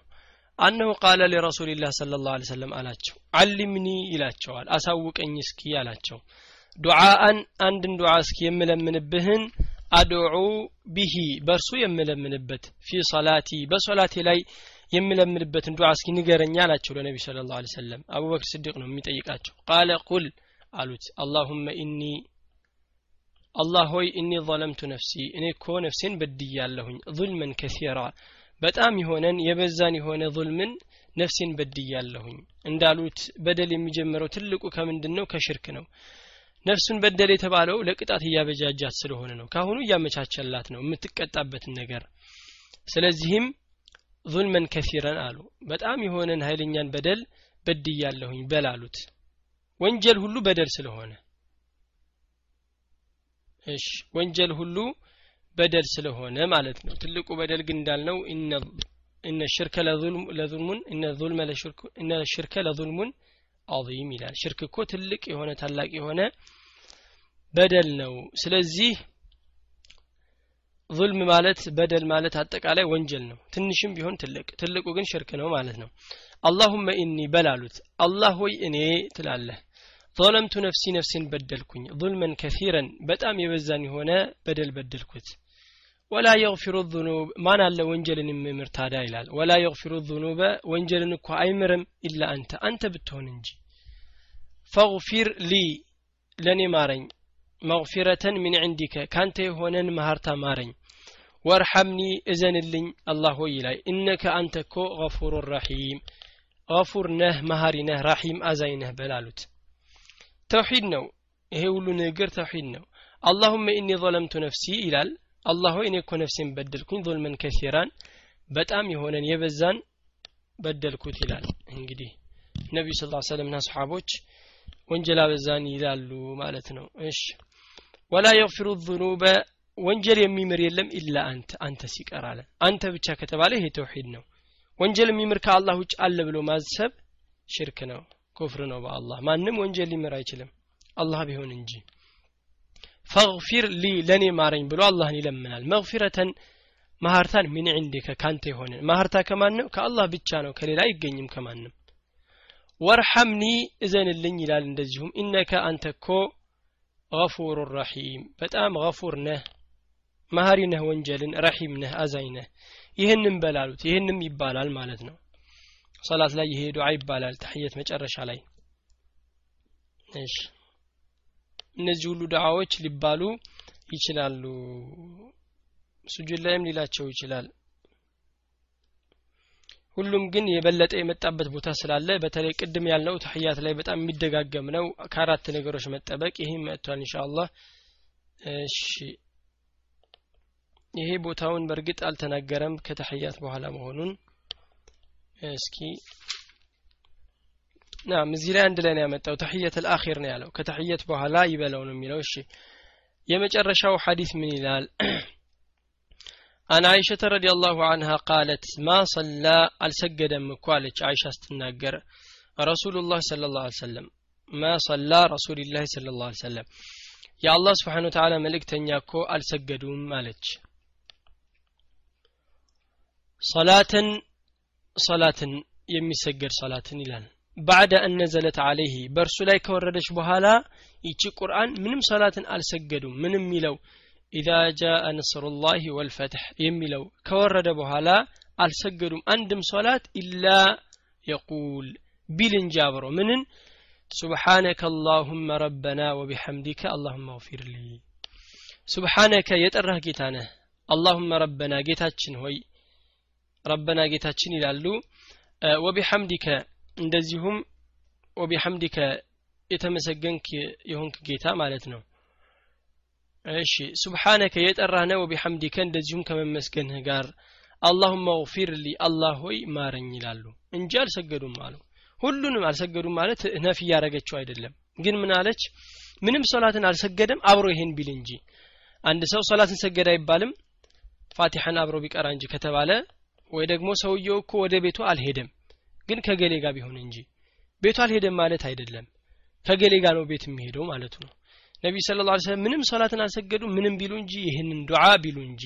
Speaker 1: أنه قال لرسول الله صلى الله عليه وسلم አላቸው علمني ይላቸዋል አሳውቀኝ እስኪ አላቸው ዱዓአን አንድን ዱዓ እስኪ የምለምንብህን አድዑ ቢሂ በእርሱ የምለምንበት ፊ ሰላቲ በሶላቴ ላይ የምለምንበትን ዱዓ እስኪ ንገረኛ አላቸው ለነቢ ስለ ላሁ ሰለም አቡበክር ስዲቅ ነው የሚጠይቃቸው። ቃለ ቁል አሉት። አላሁመ ኢኒ አላህ ሆይ እኒ ظለምቱ ነፍሲ እኔ ኮ ነፍሴን በድያለሁኝ ظልመን ከሲራ በጣም የሆነን የበዛን የሆነ ظልምን ነፍሴን በድያለሁኝ። እንዳሉት በደል የሚጀምረው ትልቁ ከምንድን ነው ከሽርክ ነው። ነፍሱን በደል የተባለው ለቅጣት እያበጃጃት ስለሆነ ነው። ካሁኑ እያመቻቸላት ነው የምትቀጣበትን ነገር። ስለዚህም ዙልመን ከሲረን አሉ። በጣም የሆነን ኃይለኛን በደል በድያለሁኝ በል አሉት ወንጀል ሁሉ በደል ስለሆነ። እሺ ወንጀል ሁሉ በደል ስለሆነ ማለት ነው። ትልቁ በደል ግን እንዳልነው እነ ሽርከ ለዙልሙን እነ ሽርከ ለዙልሙን አዚም ይላል። ሽርክ እኮ ትልቅ የሆነ ታላቅ የሆነ በደል ነው። ስለዚህ ظልም ማለት በደል ማለት አጠቃላይ ወንጀል ነው። ትንሽም ቢሆን ትልቅ ትልቁ ግን ሽርክ ነው ማለት ነው። አላሁመ ኢኒ በላሉት አላህ ሆይ እኔ ትላለህ። ظለምቱ ነፍሲ ነፍሴን በደልኩኝ ظልመን ከሲረን በጣም የበዛን የሆነ በደል በደልኩት። ولا يغفر الذنوب. ما نال وانجل نممر تادا إلال. ولا يغفر الذنوب. وانجل نكو أي إلا أنت. أنت بتون إنجي. فاغفر لي لني مارين. مغفرة من عندك. كانت هونن مهارتا مارين. وارحمني إذن اللين. الله إلي إنك أنت كو غفور الرحيم غفور نه مهاري رحيم أزينه بلالوت. توحيد نو. إيه هي نجر توحيد نو. اللهم إني ظلمت نفسي إلال. አላህ ሆይ እኔ እኮ ነፍሴን በደልኩኝ ظልመን ከሲራን በጣም የሆነን የበዛን በደልኩት ይላል። እንግዲህ ነቢዩ ስ ሰለምና ሰሓቦች ወንጀል አበዛን ይላሉ ማለት ነው። እሺ። ወላ የግፊሩ ذኑበ ወንጀል የሚምር የለም ኢላ አንተ አንተ ሲቀር አለ። አንተ ብቻ ከተባለ ይሄ ተውሂድ ነው። ወንጀል የሚምር ከአላህ ውጭ አለ ብሎ ማሰብ ሽርክ ነው ኩፍር ነው በአላህ። ማንም ወንጀል ሊምር አይችልም። አላህ ቢሆን እንጂ ፈግፊር ሊ ለእኔ ማረኝ ብሎ አላህን ይለምናል። መግፊረተን ማህርታን ሚን ዕንዲከ ካንተ የሆነ ማህርታ ከማን ነው ከአላህ ብቻ ነው ከሌላ አይገኝም ከማንም። ወርሐምኒ እዘንልኝ ይላል እንደዚሁም ኢነከ አንተ እኮ ገፉሩ ረሒም በጣም ገፉር ነህ መሀሪ ነህ ወንጀልን ረሒም ነህ አዛኝ ነህ። ይህንም በላሉት ይህንም ይባላል ማለት ነው። ሰላት ላይ ይሄ ዱዓ ይባላል ተሕየት መጨረሻ ላይ። እሺ እነዚህ ሁሉ ዱዓዎች ሊባሉ ይችላሉ። ሱጁድ ላይም ሊላቸው ይችላል። ሁሉም ግን የበለጠ የመጣበት ቦታ ስላለ በተለይ ቅድም ያልነው ተሕያት ላይ በጣም የሚደጋገም ነው። ከአራት ነገሮች መጠበቅ ይህም መጥቷል ኢንሻአላህ። እሺ። ይሄ ቦታውን በእርግጥ አልተናገረም ከተሕያት በኋላ መሆኑን። እስኪ ናም እዚህ ላይ አንድ ላይ ነው ያመጣው። ተሕየት አልአኺር ነው ያለው። ከተሕየት በኋላ ይበለው ነው የሚለው። እሺ የመጨረሻው ሐዲስ ምን ይላል? አን አይሸተ ረዲ አላሁ አንሃ ቃለት ማ ሰላ አልሰገደም እኮ አለች አይሻ ስትናገር። ረሱሉላህ ስለ ላ ሰለም ማ ሰላ ረሱልላህ ስለ ላ ሰለም የአላህ ስብሓን ተዓላ መልእክተኛ እኮ አልሰገዱም አለች። ሰላትን ሰላትን የሚሰገድ ሰላትን ይላል። ባዕደ አነዘለት አለይህ በእርሱ ላይ ከወረደች በኋላ ይቺ ቁርአን ምንም ሰላትን አልሰገዱም። ምንም የሚለው ኢዛ ጃአ ነስሩላህ ወልፈትሕ የሚለው ከወረደ በኋላ አልሰገዱም። አንድም ሶላት ኢላ የቁል ቢል እንጂ አብሮ ምንን? ሱብሓነከ አላሁመ ረበና ወቢሐምዲከ አላሁመ እግፊር ሊ። ሱብሓነከ የጠራህ ጌታ ነህ። አላሁመ ረበና ጌታችን ሆይ ረበና ጌታችን ይላሉ። ወቢሐምዲከ እንደዚሁም ወቢሐምዲከ የተመሰገንክ የሆንክ ጌታ ማለት ነው። እሺ ሱብሓነከ የጠራህ ወቢሐምዲከ እንደዚሁም ከመመስገንህ ጋር አላሁመ እግፊር ሊ አላህ ሆይ ማረኝ ይላሉ። እንጂ አልሰገዱም አሉ። ሁሉንም አልሰገዱም ማለት ነፍ እያደረገችው አይደለም። ግን ምን አለች? ምንም ሶላትን አልሰገደም አብሮ ይሄን ቢል እንጂ። አንድ ሰው ሶላትን ሰገደ አይባልም ፋቲሐን አብሮ ቢቀራ እንጂ ከተባለ ወይ ደግሞ ሰውየው እኮ ወደ ቤቱ አልሄደም ግን ከገሌ ጋር ቢሆን እንጂ። ቤቱ አልሄደም ማለት አይደለም። ከገሌ ጋር ነው ቤት የሚሄደው ማለቱ ነው። ነቢይ ስለ ላ ሰለም ምንም ሶላትን አልሰገዱ ምንም ቢሉ እንጂ ይህንን ዱዓ ቢሉ እንጂ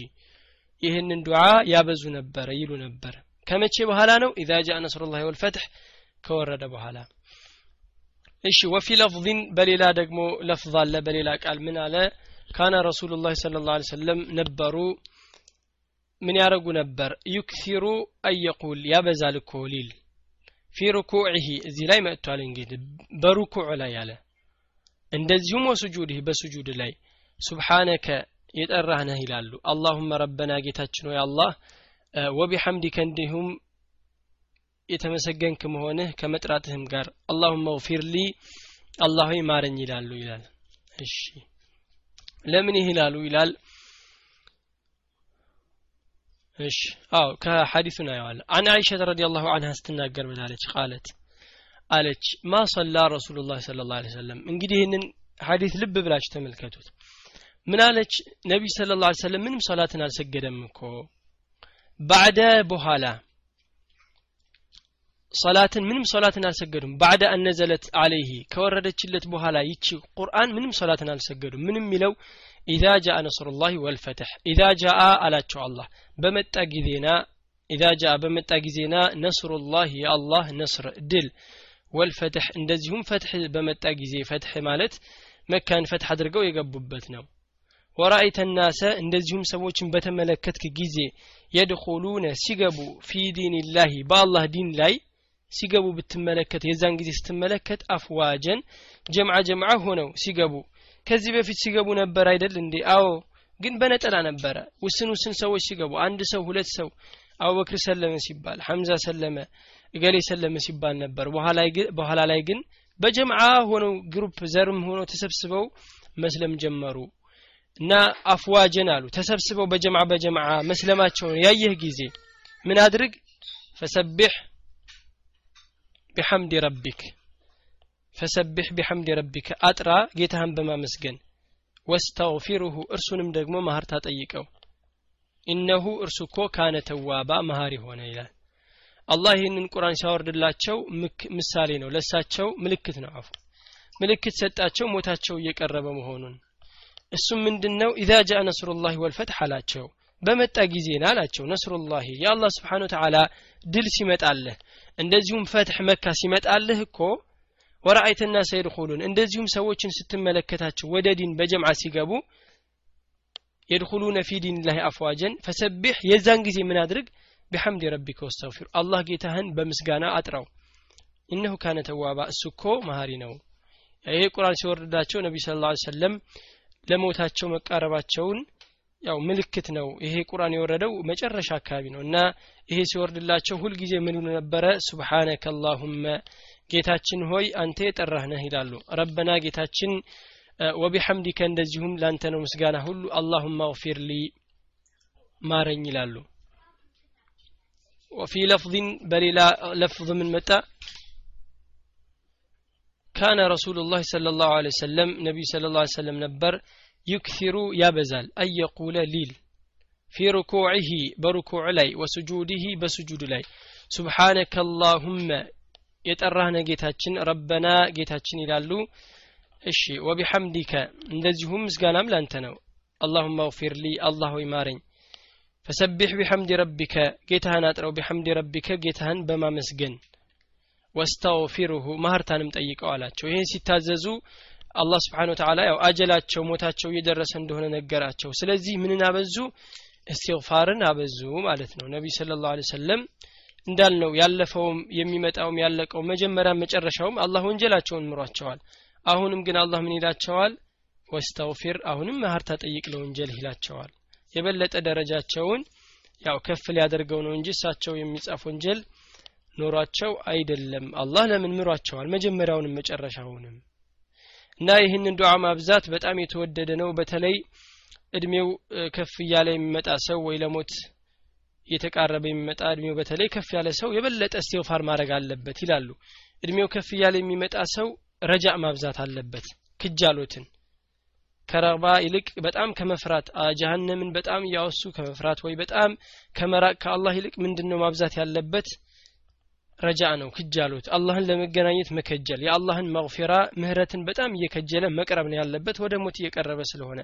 Speaker 1: ይህንን ዱዓ ያበዙ ነበረ ይሉ ነበረ ከመቼ በኋላ ነው? ኢዛ ጃ ነስሩላህ ወልፈትሕ ከወረደ በኋላ። እሺ ወፊ ለፍظን በሌላ ደግሞ ለፍظ አለ በሌላ ቃል ምን አለ? ካነ ረሱሉላህ ስለ ላ ሰለም ነበሩ ምን ያደረጉ ነበር? ዩክሲሩ አየቁል ያበዛል እኮ ሊል ፊ ሩኩዕህ እዚህ ላይ መጥቷል እንግዲህ በሩኩዕ ላይ ያለ እንደዚሁም ወስጁድህ በስጁድ ላይ ሱብሓነከ የጠራህ ነህ ይላሉ። አላሁመ ረበና ጌታችን ሆይ አላህ ወቢሐምዲከ እንዲሁም የተመሰገንክ መሆንህ ከመጥራትህም ጋር አላሁመ እግፊር ሊ ሆይ ማረኝ ይላሉ ይላል። እሺ። ለምን ይህ ይላሉ? ይላል እሺ። አው ከሐዲሱ እናየዋለን አን አይሸተ ረዲየላሁ ዐንሃ ስትናገር ብላለች ቃለት አለች ማ ሰላ ረሱሉላህ ሰለላሁ ዐለይሂ ወሰለም እንግዲህ ይህንን ሐዲስ ልብ ብላችሁ ተመልከቱት። ምን አለች? ነቢይ ሰለላሁ ዐለይሂ ወሰለም ምንም ሶላትን አልሰገደም እኮ። ባዕደ በኋላ ሶላትን ምንም ሶላትን አልሰገዱም። ባዕደ አነዘለት አለይህ ከወረደችለት በኋላ ይቺ ቁርአን ምንም ሶላትን አልሰገዱም። ምንም የሚለው ኢዛ ጃአ ነስሩላህ ወልፈትሕ ኢዛ ጃአ አላቸው አላህ በመጣ ጊዜና ኢዛ ጃአ በመጣ ጊዜና ነስሩላህ የአላህ ነስር ድል ወልፈትሕ እንደዚሁም ፈትሕ በመጣ ጊዜ ፈትሕ ማለት መካን ፈትሕ አድርገው የገቡበት ነው። ወራአይተ ናሰ እንደዚሁም ሰዎችን በተመለከትክ ጊዜ የድኹሉነ ሲገቡ ፊ ዲንላሂ በአላህ ዲን ላይ ሲገቡ ብትመለከት የዛን ጊዜ ስትመለከት አፍዋጀን ጀምዓ ጀምዓ ሆነው ሲገቡ። ከዚህ በፊት ሲገቡ ነበር አይደል እንዴ? አዎ ግን በነጠላ ነበረ። ውስን ውስን ሰዎች ሲገቡ አንድ ሰው ሁለት ሰው አቡበክር ሰለመ ሲባል ሐምዛ ሰለመ እገሌ ሰለመ ሲባል ነበር። በኋላ ላይ ግን በጀምዓ ሆነው group ዘርም ሆነው ተሰብስበው መስለም ጀመሩ እና أفواجا አሉ። ተሰብስበው በጀምዓ በጀምዓ መስለማቸውን ያየህ ጊዜ ምን አድርግ? فسبح بحمد ربك فسبح بحمد ربك አጥራ ጌታህን በማመስገን ወስተግፊሩሁ እርሱንም ደግሞ ማህርታ ጠይቀው ኢነሁ እርሱ እኮ ካነ ተዋባ መሀሪ ሆነ ይላል። አላህ ይህንን ቁርአን ሲያወርድላቸው ምሳሌ ነው። ለሳቸው ምልክት ነው አፉ። ምልክት ሰጣቸው ሞታቸው እየቀረበ መሆኑን። እሱም ምንድን ነው ኢዛ ጃአ ነስሩላህ ወልፈትሕ አላቸው። በመጣ ጊዜ ና አላቸው ነስሩላህ የአላህ ስብሓን ድል ሲመጣልህ እንደዚሁም ፈትሕ መካ ሲመጣልህ እኮ ورأيت الناس يدخلون እንደዚሁም ሰዎችን ስትመለከታቸው ወደ دين በጀምዓ ሲገቡ يدخلون في دين الله أفواجا فسبح የዛን ጊዜ ምን አድርግ? بحمد ربك واستغفره አላህ ጌታህን በምስጋና አጥራው። إنه كان توابا እሱ እኮ መሀሪ ነው። ይሄ ቁርአን ሲወርዳቸው ነቢ صلى الله عليه وسلم ለሞታቸው መቃረባቸውን ያው ምልክት ነው። ይሄ ቁርአን የወረደው መጨረሻ አካባቢ ነው። እና ይሄ ሲወርድላቸው ሁልጊዜ ምን ነበረ? سبحانك اللهم ጌታችን ሆይ አንተ የጠራህ ነህ ይላሉ። ረበና ጌታችን ወቢሐምዲከ እንደዚሁም ላንተ ነው ምስጋና ሁሉ አላሁማ እግፊር ሊ ማረኝ ይላሉ። ወፊ ለፍظን በሌላ ለፍظ ምን መጣ? ካነ ረሱሉላህ ሰለላሁ ዐለይሂ ወሰለም ነቢዩ ሰለላሁ ዐለይሂ ወሰለም ነበር። ዩክሲሩ ያበዛል። አየቁለ ሊል ፊ ሩኩዕህ በሩኩዕ ላይ ወስጁድህ በስጁድ ላይ ሱብሓነከ አላሁመ የጠራህነ ጌታችን ረበና ጌታችን ይላሉ። እሺ ወቢሐምዲከ እንደዚሁም ምስጋናም ላንተ ነው። አላሁመ እግፊር ሊ አላህ ሆይ ማረኝ። ፈሰቢሕ ቢሐምዲ ረቢከ ጌታህን አጥረው ቢሐምዲ ረቢከ ጌታህን በማመስገን። ወስተውፊሩሁ ማህርታንም ጠይቀው አላቸው። ይህን ሲታዘዙ አላህ ስብሓን ወተላ ያው አጀላቸው ሞታቸው እየደረሰ እንደሆነ ነገራቸው። ስለዚህ ምንን አበዙ? እስትግፋርን አበዙ ማለት ነው። ነቢይ ስለ ላሁ ሰለም እንዳልነው ያለፈውም የሚመጣውም ያለቀው መጀመሪያ መጨረሻውም አላህ ወንጀላቸውን ምሯቸዋል። አሁንም ግን አላህ ምን ይላቸዋል? ወስተውፊር አሁንም ማህርታ ጠይቅ ለወንጀል ይላቸዋል። የበለጠ ደረጃቸውን ያው ከፍ ሊያደርገው ነው እንጂ እሳቸው የሚጻፍ ወንጀል ኖሯቸው አይደለም። አላህ ለምን ምሯቸዋል? መጀመሪያውንም መጨረሻውንም። እና ይህንን ዱዓ ማብዛት በጣም የተወደደ ነው። በተለይ እድሜው ከፍ እያለ የሚመጣ ሰው ወይ ለሞት እየተቃረበ የሚመጣ እድሜው በተለይ ከፍ ያለ ሰው የበለጠ እስትግፋር ማድረግ አለበት ይላሉ። እድሜው ከፍ እያለ የሚመጣ ሰው ረጃ ማብዛት አለበት። ክጃሎትን ከረባ ይልቅ በጣም ከመፍራት ጀሀነምን በጣም እያወሱ ከመፍራት ወይ በጣም ከመራቅ ከአላህ ይልቅ ምንድን ነው ማብዛት ያለበት? ረጃ ነው ክጃሎት። አላህን ለመገናኘት መከጀል። የአላህን መግፊራ ምህረትን በጣም እየከጀለ መቅረብ ነው ያለበት ወደ ሞት እየቀረበ ስለሆነ።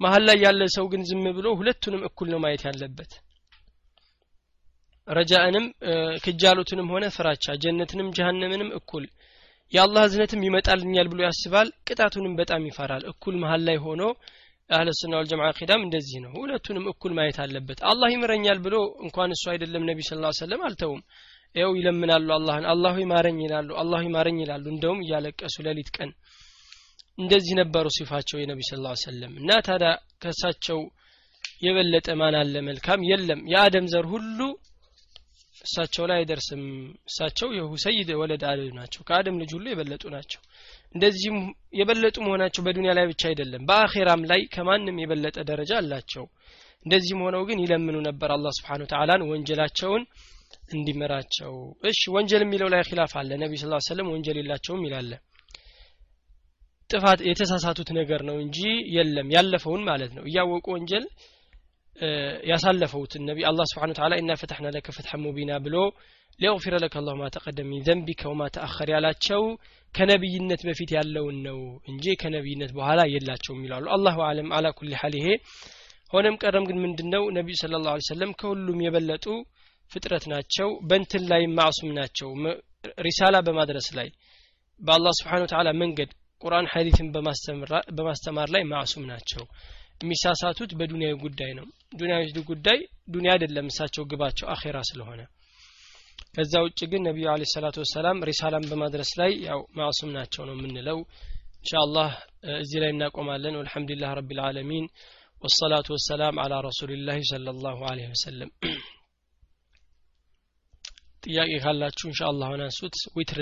Speaker 1: መሀል ላይ ያለ ሰው ግን ዝም ብሎ ሁለቱንም እኩል ነው ማየት ያለበት ረጃእንም ክጃሎትንም ሆነ ፍራቻ ጀነትንም ጀሀነምንም እኩል። የአላህ እዝነትም ይመጣልኛል ብሎ ያስባል ቅጣቱንም በጣም ይፈራል። እኩል መሀል ላይ ሆኖ አህለ ሱና ወልጀማዓ ኪዳም እንደዚህ ነው። ሁለቱንም እኩል ማየት አለበት። አላህ ይምረኛል ብሎ እንኳን እሱ አይደለም ነቢ ስ ሰለም አልተውም። ይው ይለምናሉ አላህን። አላሁ ይማረኝ ይላሉ አላሁ ይማረኝ ይላሉ። እንደውም እያለቀሱ ሌሊት ቀን እንደዚህ ነበሩ ሲፋቸው የነቢ ስ ሰለም እና ታዲያ ከእሳቸው የበለጠ ማን አለ? መልካም የለም። የአደም ዘር ሁሉ እሳቸው ላይ አይደርስም። እሳቸው የሁሰይድ ወለድ አደም ናቸው። ከአደም ልጅ ሁሉ የበለጡ ናቸው። እንደዚህም የበለጡ መሆናቸው በዱንያ ላይ ብቻ አይደለም በአኼራም ላይ ከማንም የበለጠ ደረጃ አላቸው። እንደዚህም ሆነው ግን ይለምኑ ነበር አላህ ስብሓን ተዓላን ወንጀላቸውን እንዲመራቸው። እሺ ወንጀል የሚለው ላይ ኪላፍ አለ። ነቢ ስ ሰለም ወንጀል የላቸውም ይላለ ጥፋት የተሳሳቱት ነገር ነው እንጂ የለም ያለፈውን ማለት ነው። እያወቁ ወንጀል ያሳለፈውትን ነቢ አላህ ስብሓን ተዓላ ኢና ፈተሕና ለከ ፈትሐ ሙቢና ብሎ ሊያغፊረ ለከ አላሁ ማ ተቀደም ሚን ዘንቢከ ወማ ተአኸር ያላቸው ከነቢይነት በፊት ያለውን ነው እንጂ ከነቢይነት በኋላ የላቸውም ይላሉ። አላሁ አለም አላ ኩል ሐል ይሄ። ሆነም ቀረም ግን ምንድነው ነቢዩ ስለ ላሁ ሰለም ከሁሉም የበለጡ ፍጥረት ናቸው በንትን ላይ ማዕሱም ናቸው። ሪሳላ በማድረስ ላይ በአላህ ስብሓን ተዓላ መንገድ ቁርአን ሐዲትን በማስተማር ላይ ማዕሱም ናቸው የሚሳሳቱት በዱንያዊ ጉዳይ ነው ዱንያዊ ጉዳይ ዱንያ አይደለም እሳቸው ግባቸው አኼራ ስለሆነ ከዛ ውጭ ግን ነቢዩ አለ ሰላቱ ወሰላም ሪሳላን በማድረስ ላይ ያው ማዕሱም ናቸው ነው የምንለው ኢንሻአላህ እዚህ ላይ እናቆማለን ወልሐምዱሊላህ ረቢል ዓለሚን والصلاة والسلام على رسول الله صلى الله عليه وسلم ጥያቄ ካላችሁ ኢንሻአላህ አሁን አንሱት ዊትር